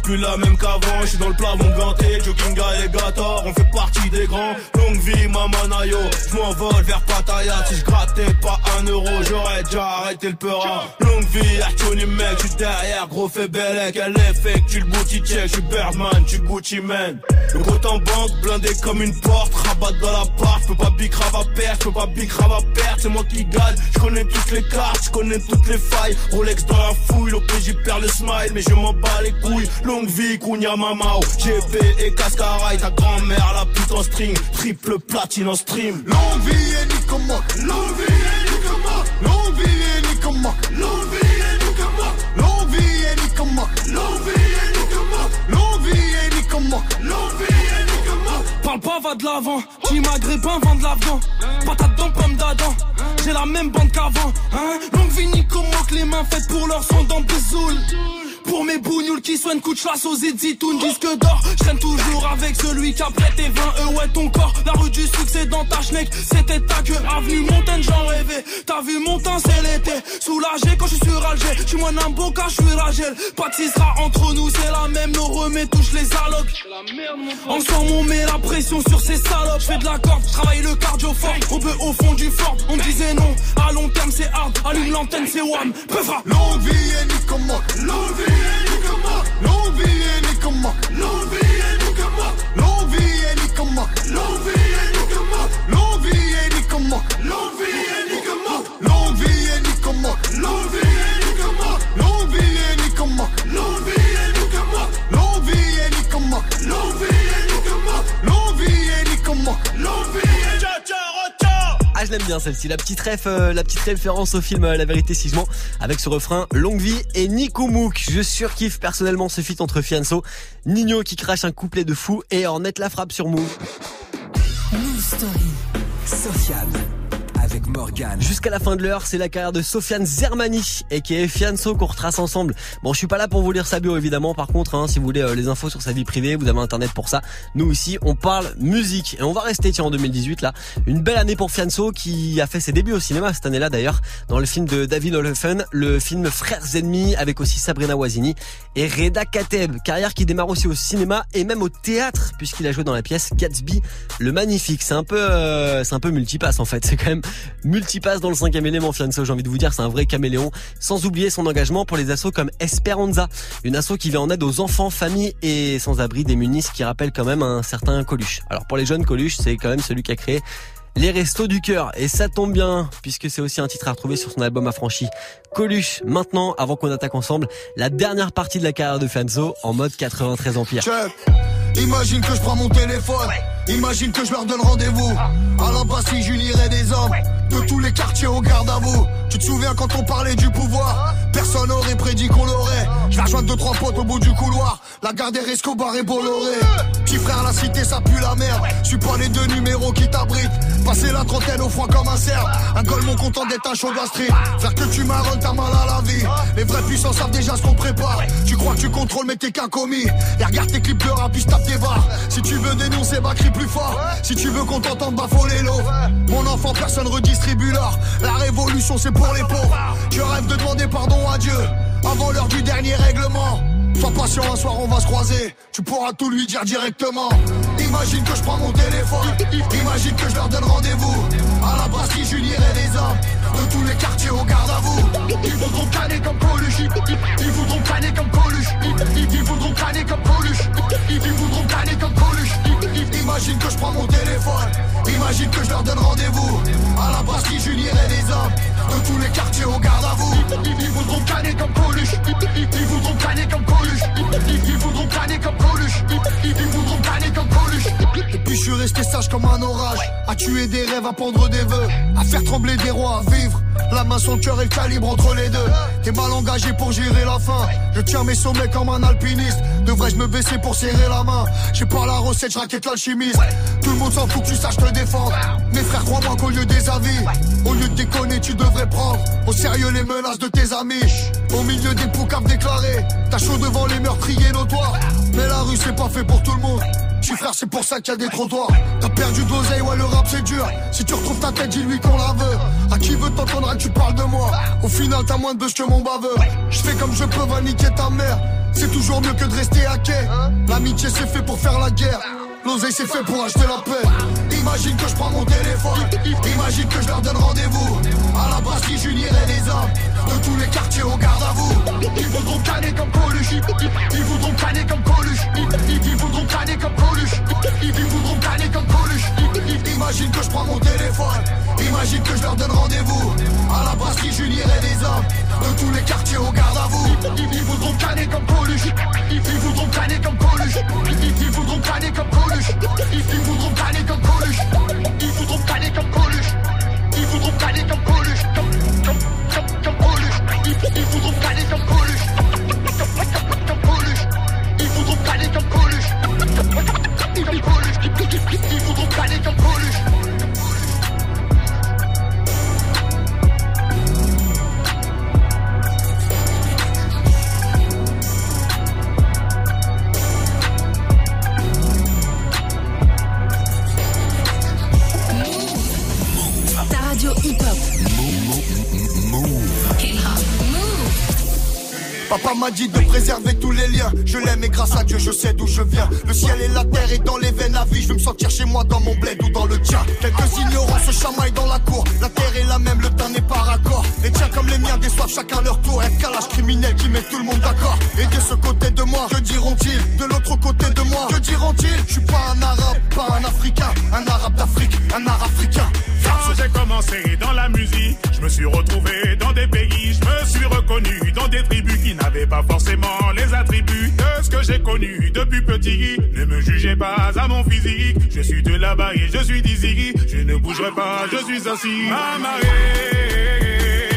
plus la même qu'avant. Je suis dans le plafond ganté, jogging et Gator, on fait partie des grands. Longue vie, maman Nayo, je m'envole vers Pattaya. Si je grattais pas un euro, j'aurais déjà arrêté le peurin. Longue vie, Artoni mec, je suis derrière, gros fait bellec. Elle est fake, tu le check, je suis Birdman, tu Gucci man. Le compte en banque, blindé comme une porte, rabat dans la part, peux pas big à perdre, peux pas big à perdre, c'est moi qui gagne. Je connais toutes les cartes, je connais toutes les failles. Rolex dans la fouille, l'OPJ perd le smile, mais je m'en bats les couilles. Longue vie, Kounia Mamao, GP et Cascaraï, ta grand-mère la pute en string, triple platine en stream. Longue vie et Nicomoc. Longue vie et Nicomoc. Longue vie et Nicomoc. Longue vie et Nicomoc. Longue vie et Nicomoc. Longue vie et Nicomoc. Longue vie et Nicomoc. Longue vie et Nicomoc. Parle pas, va de l'avant. Qui maghrébin, vend de l'avant. Patate dans pomme d'Adam. J'ai la même bande qu'avant. Hein Longue vie, Nico, les mains faites pour leur son dans Bézoul. Pour mes bougnoules qui soignent coup de chasse aux éditoun disque d'or. Je toujours avec celui qui a prêté 20 euros ouais ton corps. La rue du succès dans ta schneck C'était ta queue avenue Montaigne j'en rêvais. T'as vu mon temps c'est l'été. Soulagé quand je suis sur Alger Tu m'en un beau je suis Ragel Pas de entre nous c'est la même. Nos remets touche les allocs. Ensemble on met la pression sur ces salopes. Je fais de la corde, je travaille le cardio fort. On peut au fond du fort. On disait non. À long terme c'est hard. Allume l'antenne c'est wham Peuvra Longue vie et Longue vie L'envie est. L'envie je l'aime bien celle-ci, la petite euh, référence au film euh, La vérité si je avec ce refrain Longue vie et Nico Mouk. Je surkiffe personnellement ce feat entre Fianso, Nino qui crache un couplet de fou et Ornette la frappe sur Move. Jusqu'à la fin de l'heure, c'est la carrière de Sofiane Zermani et qui est Fianso qu'on retrace ensemble. Bon, je suis pas là pour vous lire sa bio évidemment. Par contre, hein, si vous voulez euh, les infos sur sa vie privée, vous avez internet pour ça. Nous ici, on parle musique et on va rester tiens en 2018 là. Une belle année pour Fianso qui a fait ses débuts au cinéma cette année-là d'ailleurs dans le film de David Olefen, le film Frères ennemis avec aussi Sabrina Wazini et Reda Kateb. Carrière qui démarre aussi au cinéma et même au théâtre puisqu'il a joué dans la pièce Gatsby le magnifique. C'est un peu, euh, c'est un peu multipasse en fait. C'est quand même multipasse dans le cinquième élément Fianso, j'ai envie de vous dire, c'est un vrai caméléon. Sans oublier son engagement pour les assos comme Esperanza, une asso qui vient en aide aux enfants, familles et sans-abri démunis, qui rappelle quand même un certain Coluche. Alors pour les jeunes, Coluche, c'est quand même celui qui a créé les Restos du Cœur. Et ça tombe bien, puisque c'est aussi un titre à retrouver sur son album Affranchi. Coluche, maintenant, avant qu'on attaque ensemble, la dernière partie de la carrière de Fianso en mode 93 Empire. Imagine que je prends mon téléphone. Imagine que je leur donne rendez-vous. À Bastille, j'unirai des hommes. De tous les quartiers au garde à vous. Tu te souviens quand on parlait du pouvoir? Personne n'aurait prédit qu'on l'aurait. Je vais rejoindre deux trois potes au bout du couloir. La garde des Escobar et Bolloré. Petit frère, la cité ça pue la merde. Suis pas les deux numéros qui t'abritent. Passer la trentaine au froid comme un cerf. Un mon content d'être un show de street. Faire que tu marronnes, t'as mal à la vie. Les vrais puissants savent déjà ce qu'on prépare. Tu crois que tu contrôles, mais t'es qu'un commis. Et regarde tes clips de rap, Si tu veux dénoncer, bah crie plus fort. Si tu veux qu'on t'entende, bah faut les. Mon enfant, personne redistribue l'or. La révolution, c'est pour les pauvres. Je rêve de demander pardon à Dieu. Avant l'heure du dernier règlement. Sois patient, un soir on va se croiser. Tu pourras tout lui dire directement. Imagine que je prends mon téléphone. Imagine que je leur donne rendez-vous. À la brasserie, j'unirai des hommes. De tous les quartiers au garde à vous. Ils voudront canner comme Coluche. Ils voudront canner comme Coluche. Ils voudront canner comme Coluche. Ils voudront canner comme Coluche. Imagine que je prends mon téléphone. Imagine que je leur donne rendez-vous. À la brasserie, j'unirai des hommes. De tous les quartiers au garde à vous. Ils voudront canner comme Coluche. Ils tuer des rêves, à pendre des vœux. À faire trembler des rois, à vivre. La main, son cœur et le calibre entre les deux. T'es mal engagé pour gérer la fin. Je tiens mes sommets comme un alpiniste. Devrais-je me baisser pour serrer la main J'ai pas la recette, je raquette l'alchimiste. Tout le monde s'en fout que tu saches te défendre. Mes frères, crois-moi qu'au lieu des avis, au lieu de déconner, tu devrais prendre au sérieux les menaces de tes amis. Au milieu des poucaves déclarés, t'as chaud devant les meurtriers notoires. Mais la rue, c'est pas fait pour tout le monde. Tu frère, c'est pour ça qu'il y a des trottoirs. T'as perdu de l'oseille, ouais, le rap c'est dur. Si tu retrouves ta tête, dis-lui qu'on la veut. À qui veut t'entendre tu parles de moi Au final, t'as moins de buzz que mon baveur. Je fais comme je peux, va niquer ta mère. C'est toujours mieux que de rester à quai. L'amitié c'est fait pour faire la guerre. L'oseille c'est fait pour acheter la paix. Imagine que je prends mon téléphone. Imagine que je leur donne rendez-vous. À la brasserie, j'unirai des hommes. De tous les quartiers au garde à vous. Ils voudront canner comme Coluche. Ils voudront canner comme Coluche. Ils voudront canner comme Coluche. Ils voudront canner comme Coluche. Imagine que je prends mon téléphone. Imagine que je leur donne rendez-vous. À la brasserie, j'unirai des hommes. De tous les quartiers au garde à vous. Ils voudront canner comme Coluche. Ils voudront canner comme Coluche. Ils voudront canner comme Coluche. Coluche. Ils, ils voudront caler comme Coluche. Ils voudront caler comme Coluche. Ils voudront caler comme Coluche. Comme, comme, comme, comme Coluche. Ils, ils voudront caler comme Coluche. Comme, Coluche. Ils voudront caler comme Coluche. Comme Coluche. Ils voudront caler comme Coluche. Papa m'a dit de préserver tous les liens. Je l'aime et grâce à Dieu, je sais d'où je viens. Le ciel et la terre et dans les veines la vie. Je veux me sentir chez moi dans mon bled ou dans le tien. Quelques ignorants se chamaillent dans la cour. La terre est la même, le temps n'est pas raccord. Les tiens comme les miens déçoivent chacun leur tour. Un calage criminel qui met tout le monde d'accord? Et de ce côté de moi, que diront-ils? De l'autre côté de moi, que diront-ils? Je suis pas un arabe, pas un africain. Un arabe d'Afrique, un arabe africain. J'ai commencé dans la musique, je me suis retrouvé dans des pays, je me suis reconnu dans des tribus qui n'avaient pas forcément les attributs de ce que j'ai connu depuis petit. Ne me jugez pas à mon physique, je suis de là-bas je suis d'ici. Je ne bougerai pas, je suis assis. Amarré.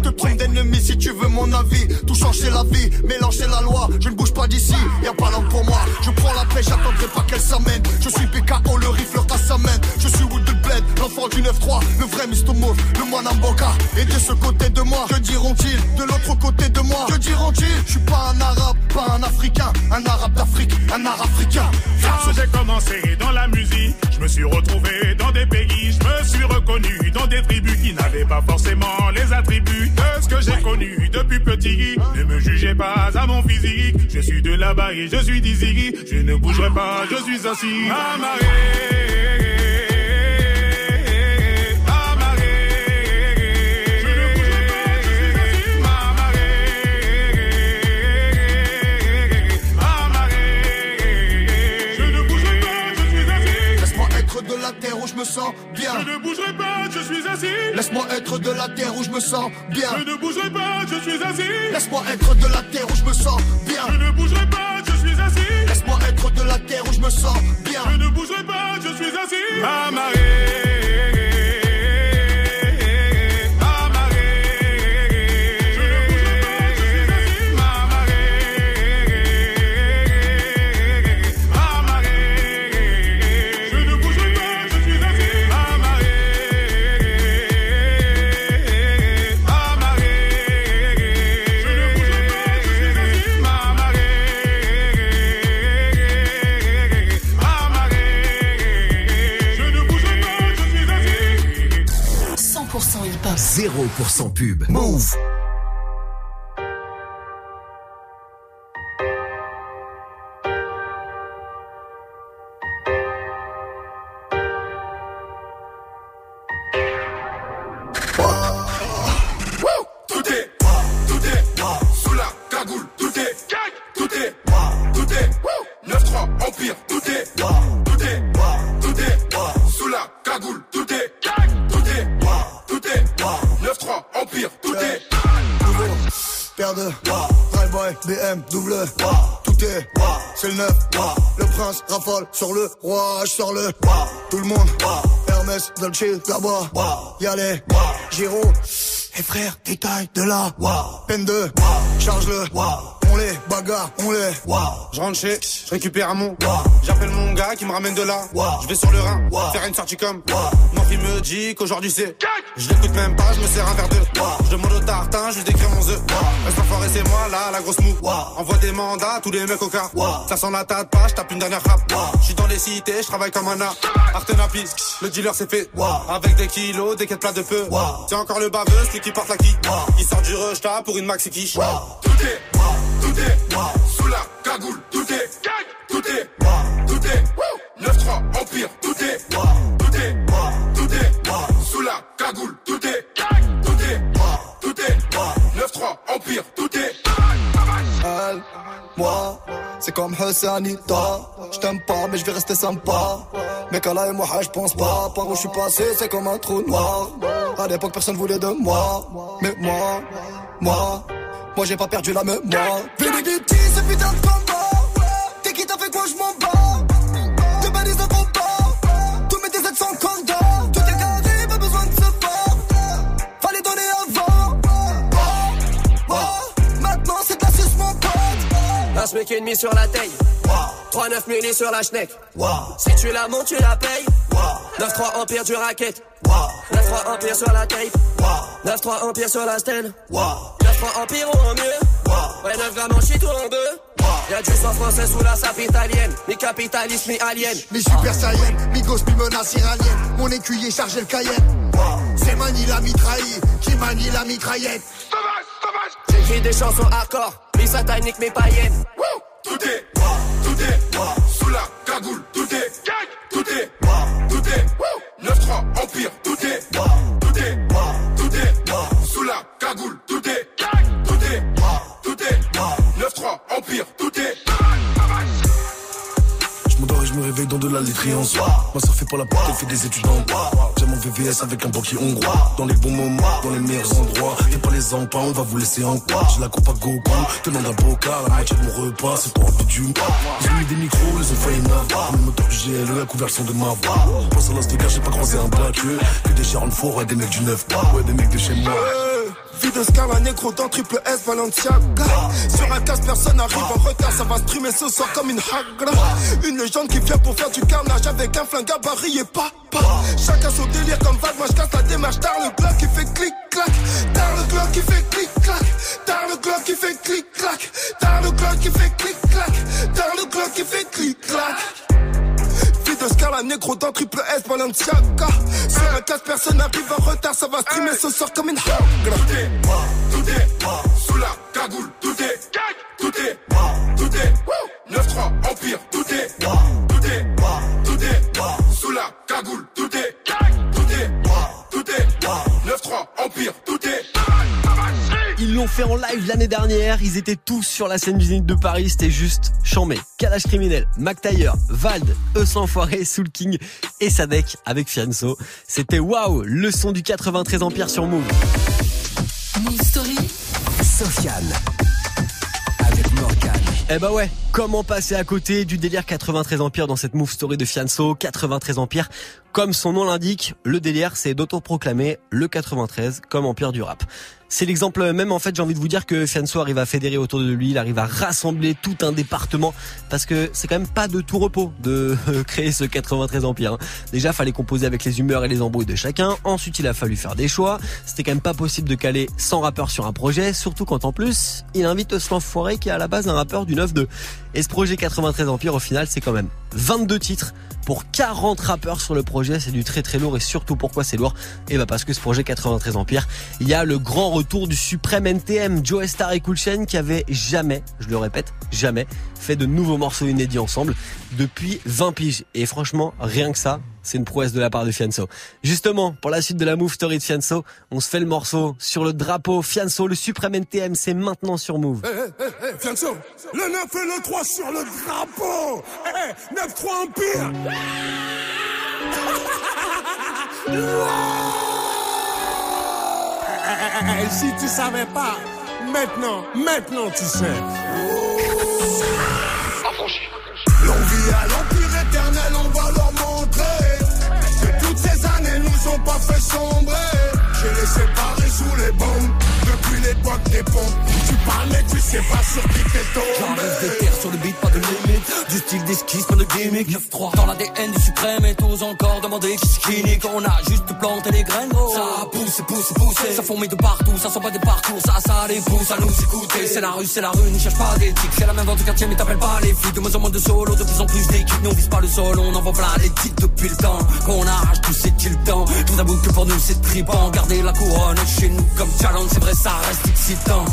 Te trompes d'ennemi si tu veux mon avis. Tout changer la vie, mélanger la loi. Je ne bouge pas d'ici, y a pas l'homme pour moi. Je prends la paix, j'attendrai pas qu'elle s'amène. Je suis PKO, le rifle à sa main. Je suis Wood l'enfant du 9-3, le vrai Mistomov, le moine Mboka. Et de ce côté de moi, que diront-ils De l'autre côté de moi, que diront-ils? Je suis pas un arabe, pas un africain. Un arabe d'Afrique, un arabe africain. Quand j'ai commencé dans la musique, je me suis retrouvé dans des pays, je me suis reconnu dans des tribus qui n'avaient pas forcément les attributs de ce que j'ai connu depuis petit. Ne me jugez pas à mon physique, je suis de là-bas et je suis d'ici. Je ne bougerai pas, je suis assis. Amarré. Laisse-moi être de la terre où je me sens bien. Je ne bougerai pas, je suis assis. Laisse-moi être de la terre où je me sens bien. Je ne bougerai pas, je suis assis. Laisse-moi être de la terre où je me sens bien. Je ne bougerai pas, je suis assis. Amarré. Sans pub. Move Dolce, là-bas, y Giro. Et frère, détail de là, peine de, charge-le on les bagarre, on les. Je rentre chez, je récupère un mon. J'appelle mon gars qui me ramène de là. Je vais sur le Rhin, faire une sortie comme. Mon fils me dit qu'aujourd'hui c'est. Je l'écoute même pas, je me sers un verre de. Je demande au tartin, je lui décris mon œuf. Reste enfoiré, c'est moi là, la grosse mou. Envoie des mandats, tous les mecs au cas. Ça sent la tête pas, je tape une dernière frappe. Je suis dans les cités, je travaille comme un art. Artenapis, le dealer c'est fait. Avec des kilos, des quêtes plats de peu. C'est encore le baveux, celui qui porte la qui. Il sort du rush pour une maxi quiche. Tout est tout est sous la cagoule, tout est tout est tout est 9-3 Empire, tout est tout est tout est sous la cagoule, tout est tout est tout est 9-3 Empire, tout est Elle, moi, c'est comme Hussanita. Je t'aime pas, mais je vais rester sympa. Mais là et moi, je pense pas. Par où je suis passé, c'est comme un trou noir. À l'époque, personne voulait de moi. Mais moi, moi. Moi j'ai pas perdu la mémoire. Vénédicti, ce putain de combat. T'es qui t'as fait quoi, je m'en bats. De balises de combat. Tous mes DZ sont condamnés. Tout est carré, pas besoin de se faire. Fallait donner avant. Oh, oh. Maintenant c'est de la suce, mon pote. Un smic et demi sur la taille. 3-9 milli sur la schneck. Si tu la montes, tu la payes. 9-3 empire du racket. 9-3 Empire sur la tape. 9-3 Empire sur la scène. 9-3 Empire ou en mieux. Ouais, 9 grammes en shit ou en bœuf. Y'a du sang français sous la sape italienne. Mi capitaliste, mi alien. Mi super saiyan, mi gosse, mi menace iranienne. Mon écuyer chargé le Cayenne. C'est Mani la mitraille, qui manie la mitraillette. J'écris des chansons hardcore, mi satanique, mi païenne. Tout est, tout est, sous la cagoule, tout est, tout est, Ma soeur fait pas la porte, elle fait des études en droit. J'ai mon VVS avec un banquier hongrois. Dans les bons moments, dans les meilleurs endroits. Y'a pas les empans, on va vous laisser en quoi? J'ai la coupe à Goku, tenant d'un bocal. La moitié de mon repas, c'est pour un du Ils ont mis des micros, ils ont failli m'avoir. Le moteur du GLE, la couverture de ma voix. Pense à l'as j'ai pas croisé un blagueux. Que des chars en four, ouais, des mecs du 9 Ouais, des mecs de chez moi. Vie de Scala Negro dans triple S Balenciaga Sur un casse personne arrive en retard Ça va streamer ce soir comme une hagra. Une légende qui vient pour faire du carnage Avec un flingue gabarit et pas Chacun son délire comme vague Moi je casse la démarche. Tard le glock qui fait clic clac Tard le glock qui fait clic clac Tard le glock qui fait clic clac Tard le glock qui fait clic clac Tard le glock qui fait clic clac De Scala Negro dans triple S Balenciaga. Sur un casse personne arrive en retard Ça va streamer ce soir comme une hagra Tout est, sous la cagoule, tout est, tout est, tout est, 9-3 Empire, tout est, tout est, tout est, sous la cagoule, tout est, tout est, tout est, 9-3 Empire, tout est. Ils l'ont fait en live l'année dernière. Ils étaient tous sur la scène du Zénith de Paris. C'était juste chambé. Calage criminel, Mac Taylor, Vald, Eux sans foirer, Soul King et Sadek avec Fianso. C'était waouh, le son du 93 Empire sur Move. Move Story. Sofiane. Avec Morgan. Eh bah ouais, comment passer à côté du délire 93 Empire dans cette Move Story de Fianso 93 Empire, comme son nom l'indique, le délire c'est d'autoproclamer le 93 comme Empire du rap. C'est l'exemple même en fait j'ai envie de vous dire que Fianso arrive à fédérer autour de lui, il arrive à rassembler tout un département parce que c'est quand même pas de tout repos de créer ce 93 Empire. hein. Déjà fallait composer avec les humeurs et les embrouilles de chacun, ensuite il a fallu faire des choix, c'était quand même pas possible de caler 100 rappeurs sur un projet, surtout quand en plus il invite ce l'enfoiré qui est à la base un rappeur du 9-2. Et ce projet 93 Empire au final c'est quand même 22 titres pour 40 rappeurs sur le projet, c'est du très très lourd et surtout pourquoi c'est lourd? Et bah parce que ce projet 93 Empire, il y a le grand retour du suprême NTM, Joe Star et Cool qui avaient jamais, je le répète, jamais fait de nouveaux morceaux inédits ensemble depuis 20 piges. Et franchement, rien que ça, c'est une prouesse de la part de Fianso. Justement, pour la suite de la Move Story de Fianso, on se fait le morceau sur le drapeau Fianso, le suprême NTM, c'est maintenant sur Move. Eh, eh, eh, Fianso, le 9 et le 3 sur le drapeau Eh, 9-3 Empire Si tu savais pas, maintenant, maintenant tu sais. L'envie à l'empire éternel, on va leur montrer Que toutes ces années nous ont pas fait sombrer. J'ai les séparés sous les bombes Depuis l'époque des pompes Parles mais tu sais pas sur qui t'es tombé J'enlève des terres sur le beat, pas de limite. Du style d'esquisse, pas de gimmick. 9-3 dans l'ADN du suprême et tous encore demander qui c'est nique. On a juste planté les graines, gros. Ça pousse, pousse, pousse. Ça fourmille de partout, ça sent pas des parcours. Ça, ça les pousse à nous écouter. C'est la rue, c'est la rue, n'y cherche pas d'éthique. C'est la même vente au quartier, mais t'appelles pas les flics. De moins en moins de solo, de plus en plus d'équipes. Nous on vise pas le sol, on envoie plein les titres depuis le temps. Qu'on arrache tout, c'est-il le temps. Tout d'abord que pour nous c'est tripant. Garder la couronne chez nous comme challenge, c'est vrai, ça reste excitant.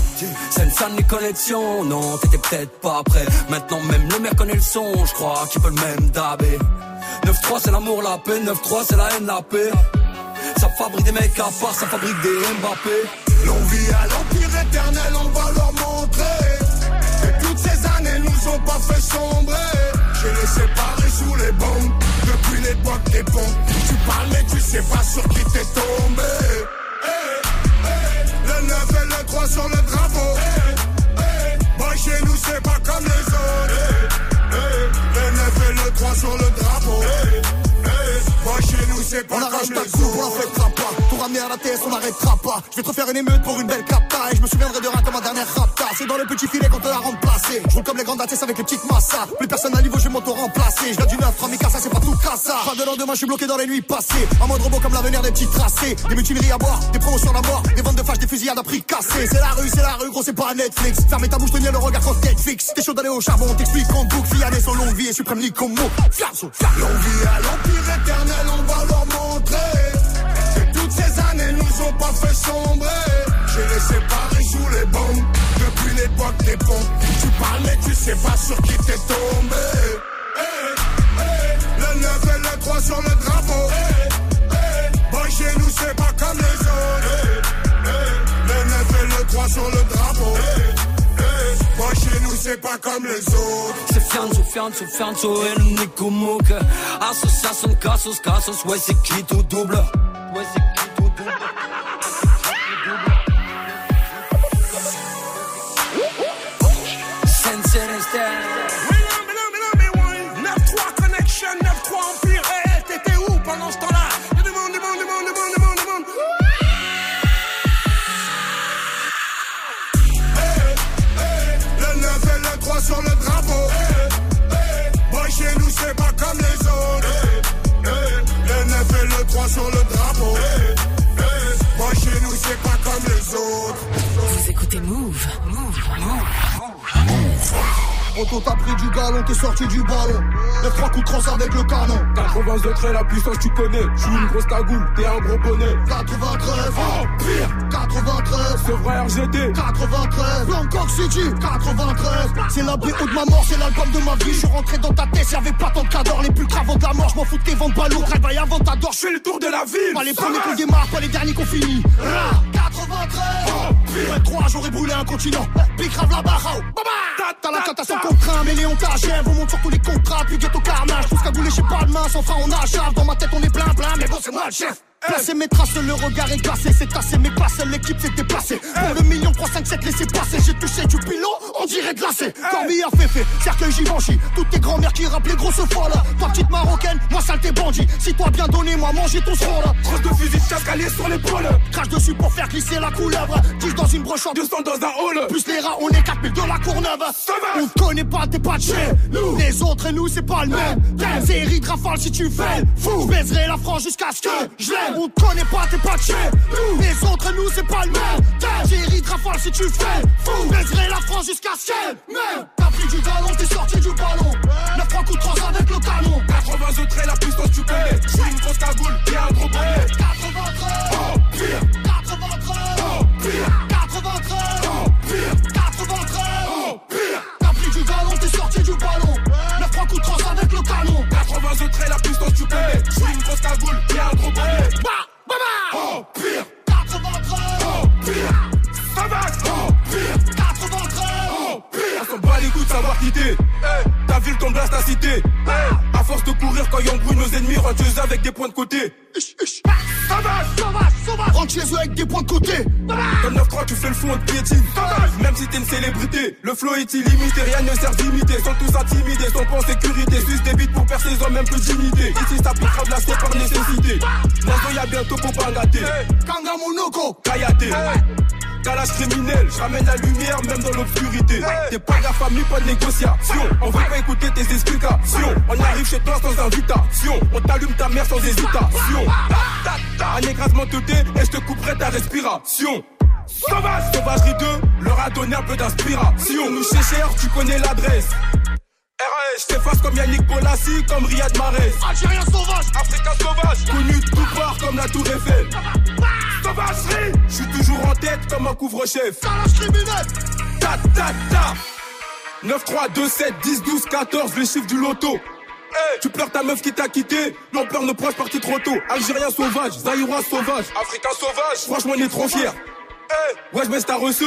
Sensan les connexions, non, t'étais peut-être pas prêt. Maintenant même le maire connaît le son, je crois qu'il peut le même dabé. 9-3 c'est l'amour, la paix, 9-3 c'est la haine, la paix. Ça fabrique des mecs à part, ça fabrique des Mbappé. L'envie à l'empire éternel, on va leur montrer Que toutes ces années nous ont pas fait sombrer J'ai les séparés sous les bombes Depuis l'époque des pompes Tu parles mais tu sais pas sur qui t'es tombé Le 9 et le 3 sur le drapeau chez nous c'est pas comme les autres. Le 9 et le 3 sur le drapeau. Boy chez nous c'est pas On comme les pas on autres. pas. Ramener à la TS, on n'arrêtera pas. Je vais te refaire une émeute pour une belle capta. Et je me souviendrai de rien comme ma dernière rapta. C'est dans le petit filet quand on l'a remplacé. Je roule comme les grandes ATS avec les petites massas. Plus personne à niveau, je vais m'auto-remplacer. Je du neuf, ça c'est pas tout ça. Pas de lendemain, je suis bloqué dans les nuits passées. En mode robot comme l'avenir des petits tracés. Des mutineries à boire, des promotions à mort, des ventes de fâches, des fusillades à prix cassés. C'est la rue, c'est la rue, gros, c'est pas Netflix. Fermez ta bouche, tenir le regard quand Netflix. T'es chaud d'aller au charbon, t'explique en boucle. Fiané son longue vie et suprême ni comme mot. Fiarso, L'envie à l'empire éternel, on va nous ont pas fait sombrer. J'ai laissé Paris sous les bombes. Depuis l'époque des pompes. Tu parlais, tu sais pas sur qui t'es tombé. Hey, hey, le 9 et le 3 sur le drapeau. Hey, Boy, chez nous, c'est pas comme les autres. Le 9 et le 3 sur le drapeau. Boy, chez nous, c'est pas comme les autres. C'est Fianzo, Fianzo, Fianzo et le Nico Mouk Association, Cassos, Cassos, ouais c'est qui tout double Ouais c'est qui Auto t'as pris du galon, t'es sorti du ballon. Les trois coups de trans avec le canon. 80 autres la puissance tu connais. Je suis une grosse cagoule, t'es un gros bonnet. 93, oh pire 93, c'est vrai RGT 93, Bangkok City 93, c'est la BO de ma mort, c'est l'album de ma vie. Je suis rentré dans ta tête, y'avait pas tant de cadors. Les plus cravants de la mort, je m'en fous de tes ventes ballons. Réveille avant t'adores, je fais le tour de la ville. Pas les premiers qu'on démarre, pas les derniers qu'on finit. Ra, 93, oh Ouais, trois, j'aurais brûlé un continent. Big grave la barre, oh, baba T'as la catation contre un, mais Léon t'achève. On monte sur tous les contrats, puis ghetto carnage. Tous cagoulés, j'ai pas de main, sans frein, on achève. Dans ma tête, on est plein, plein, mais bon, c'est moi le chef. Placer mes traces, le regard est glacé, c'est tassé, mais pas seule l'équipe s'est déplacée. Pour le million 3, 5, 7, laissez passer, j'ai touché du pilot, on dirait glacé. Corbillard féfé, cercueil Givenchy, toutes tes grands-mères qui rappellent les grosses fois là. Toi petite marocaine, moi saleté bandit. Si toi bien donné, moi manger ton seront là. De fusil de sur l'épaule Crache dessus pour faire glisser la couleuvre. Tige dans une broche, 200 dans un hall plus les rats, on est 4000 de la Courneuve. On connaît pas, t'es chez nous. Les autres et nous, c'est pas le même. Série de rafale si tu fais fou. Je baiserai la France jusqu'à ce que je l'aime. On te connaît pas, t'es pas de chez nous. Les autres nous, c'est pas le même. De rafale si tu fais fou. Baiserai la France jusqu'à ce qu'elle m'aime. T'as pris du galon, t'es sorti du ballon. 9 3 coups de avec le canon. 80 autres la puissance tu connais suis une grosse cagoule, t'es un gros bonnet 93, Oh Comme 9-3 tu fais le fond, on te piétine. Même si t'es une célébrité Le flow est illimité, rien ne sert d'imiter. Sont tous intimidés, sont pas en sécurité. Suce des bites pour percer, ils ont même plus dignité Ici ça piquera de la par nécessité. Nazo y'a bientôt pour pas gâter Kanga Monoko. Kayaté Calage criminel, je ramène la lumière même dans l'obscurité. T'es pas de la famille, pas de négociation. On veut pas écouter tes explications. On arrive chez toi sans invitation. On t'allume ta mère sans hésitation. Un écrasement de et je te couperai ta respiration Sauvage, sauvagerie 2, leur a donné un peu d'inspiration Nous chez Cher, tu connais l'adresse RAS, je t'efface comme Yannick Bolassi, comme Riyad Mahrez Algérien sauvage. Africain sauvage, connu de tout part comme la Tour Eiffel. Sauvagerie, je suis toujours en tête comme un couvre-chef. Calage criminel. Ta ta ta 9, 3, 2, 7, 10, 12, 14, les chiffres du loto. Hey, tu pleures ta meuf qui t'a quitté, non pleure nos proches partis trop tôt. Algérien sauvage, Zaïrois sauvage, Africain sauvage, franchement on est trop fiers. Hey, ouais je baisse ta reçu.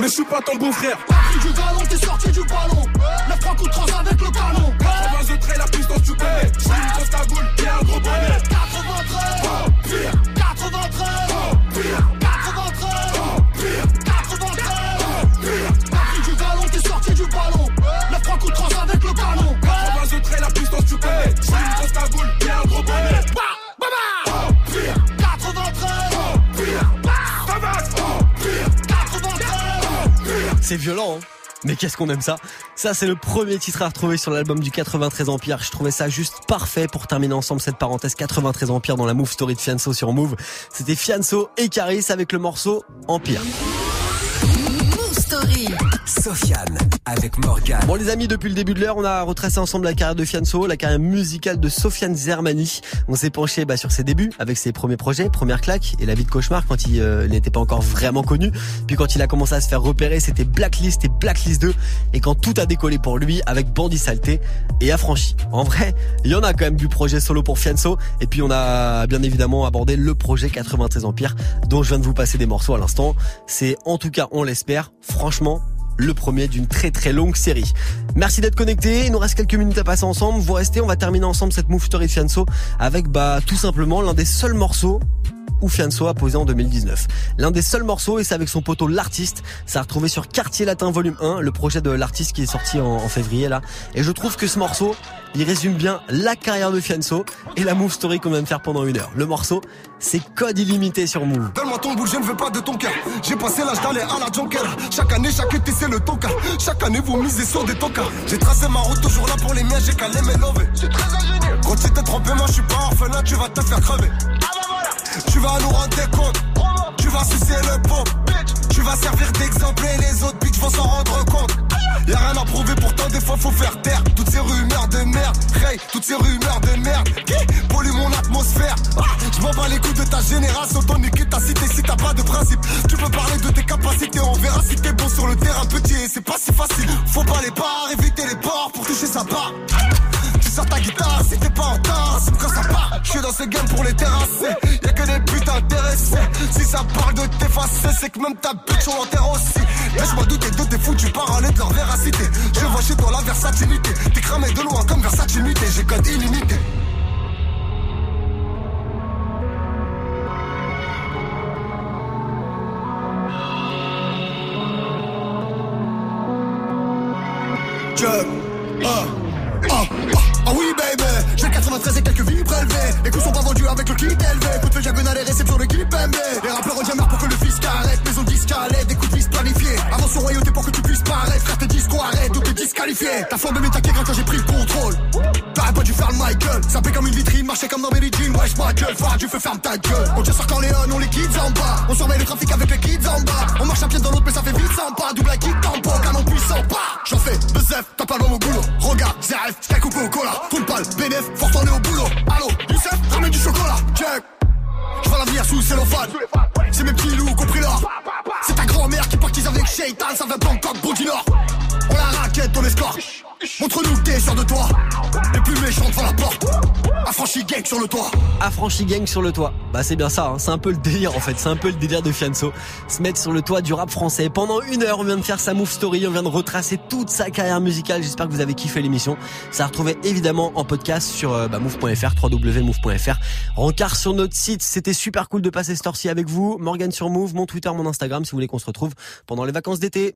mais je suis pas ton beau-frère. T'as pris du galon, t'es sorti du ballon. 9 3 coups de trans avec le canon. 80 autres la puissance tu connais. Je suis une grosse cagoule, t'es un gros bonnet. 93, Oh pire, c'est violent. Hein. Mais qu'est-ce qu'on aime ça? Ça c'est le premier titre à retrouver sur l'album du 93 Empire. Je trouvais ça juste parfait pour terminer ensemble cette parenthèse 93 Empire dans la Move Story de Fianso sur Move. C'était Fianso et Caris avec le morceau Empire. Sofiane avec Morgan. Bon les amis, depuis le début de l'heure, on a retracé ensemble la carrière de Fianso, la carrière musicale de Sofiane Zermani. On s'est penché bah, sur ses débuts, avec ses premiers projets, première claque et la vie de cauchemar quand il euh, n'était pas encore vraiment connu. Puis quand il a commencé à se faire repérer, c'était Blacklist et Blacklist 2. Et quand tout a décollé pour lui, avec Bandit Saleté et Affranchi. En vrai, il y en a quand même du projet solo pour Fianso. Et puis on a bien évidemment abordé le projet 93 Empire, dont je viens de vous passer des morceaux à l'instant. C'est en tout cas, on l'espère, franchement le premier d'une très très longue série. Merci d'être connecté, il nous reste quelques minutes à passer ensemble, vous restez, on va terminer ensemble cette Move Story Fianso avec bah tout simplement l'un des seuls morceaux où Fianso a posé en 2019. L'un des seuls morceaux, et c'est avec son poteau L'artiste, ça a retrouvé sur Quartier Latin Volume 1, le projet de l'artiste qui est sorti en, février là. Et je trouve que ce morceau, il résume bien la carrière de Fianso et la move story qu'on vient de faire pendant une heure. Le morceau, c'est code illimité sur Move. Donne-moi ton boule, je ne veux pas de ton cœur. J'ai passé l'âge d'aller à la Jonker. Chaque année, chaque été, c'est le tonka. Chaque année, vous misez sur des tonkas. J'ai tracé ma route, toujours là pour les miens, j'ai calé mes lovés. C'est très ingénieux. Quand tu t'es trompé, moi je suis pas orphelin, tu vas te faire crever. Ah bah voilà. Tu vas nous rendre des comptes. Tu vas sucer le pot. Tu vas servir d'exemple et les autres bitches vont s'en rendre compte. Y'a rien à prouver, pourtant des fois faut faire taire Toutes ces rumeurs de merde, hey, toutes ces rumeurs de merde Qui pollue mon atmosphère. Ah, Je m'en bats les coups de ta génération, ton niquer ta cité si t'as pas de principe. Tu peux parler de tes capacités, on verra si t'es bon sur le terrain petit. C'est pas si facile. Faut pas les barres, éviter les ports pour toucher sa part tu ta guitare si t'es pas en tasse quand ça part. Je suis dans ce game pour les terrasser. Y'a que des putes intéressées. Si ça parle de t'effacer, c'est que même ta bitch on l'enterre aussi. Laisse-moi douter de tes foutus parler de leur véracité. Je vois chez toi la versatilité. T'es cramé de loin comme versatilité. J'ai code illimité. Paraître Frère tes discours arrête ou t'es disqualifié Ta forme de m'attaquer quand j'ai pris le contrôle. T'aurais pas dû faire le Michael. Fait comme une vitrine, marcher comme dans Mary Jean. Wesh ma gueule, tu fais ferme ta gueule. On tire sur Corleone, on les kids en bas. On surveille le trafic avec les kids en bas. On marche un pied dans l'autre mais ça fait vite sympa. Double kick tempo, canon puissant pas. J'en fais, bezef, t'as pas le bon boulot. Regarde, ZRF, j't'ai coupé au cola. Full pal, bénéf, fort tourner au boulot. Allô, Youssef, ramène du chocolat. Check. Je vois l'avenir sous cellophane. C'est mes petits loups compris là. C'est ta grand-mère qui pactise avec Shaitan, ça va Bangkok, Beau du Nord. On la raquette, on escorte. Montre-nous que t'es sûr de toi. Les plus méchants devant la porte. Affranchi gang sur le toit. Affranchi gang sur le toit. Bah c'est bien ça, hein. c'est un peu le délire en fait, c'est un peu le délire de Fianso. Se mettre sur le toit du rap français. Pendant une heure, on vient de faire sa move story, on vient de retracer toute sa carrière musicale. J'espère que vous avez kiffé l'émission. Ça a retrouvé évidemment en podcast sur euh, bah, move.fr, www.move.fr. Rencard sur notre site, c'était super cool de passer ce temps-ci avec vous. Morgan sur Move, mon Twitter, mon Instagram si vous voulez qu'on se retrouve pendant les vacances d'été.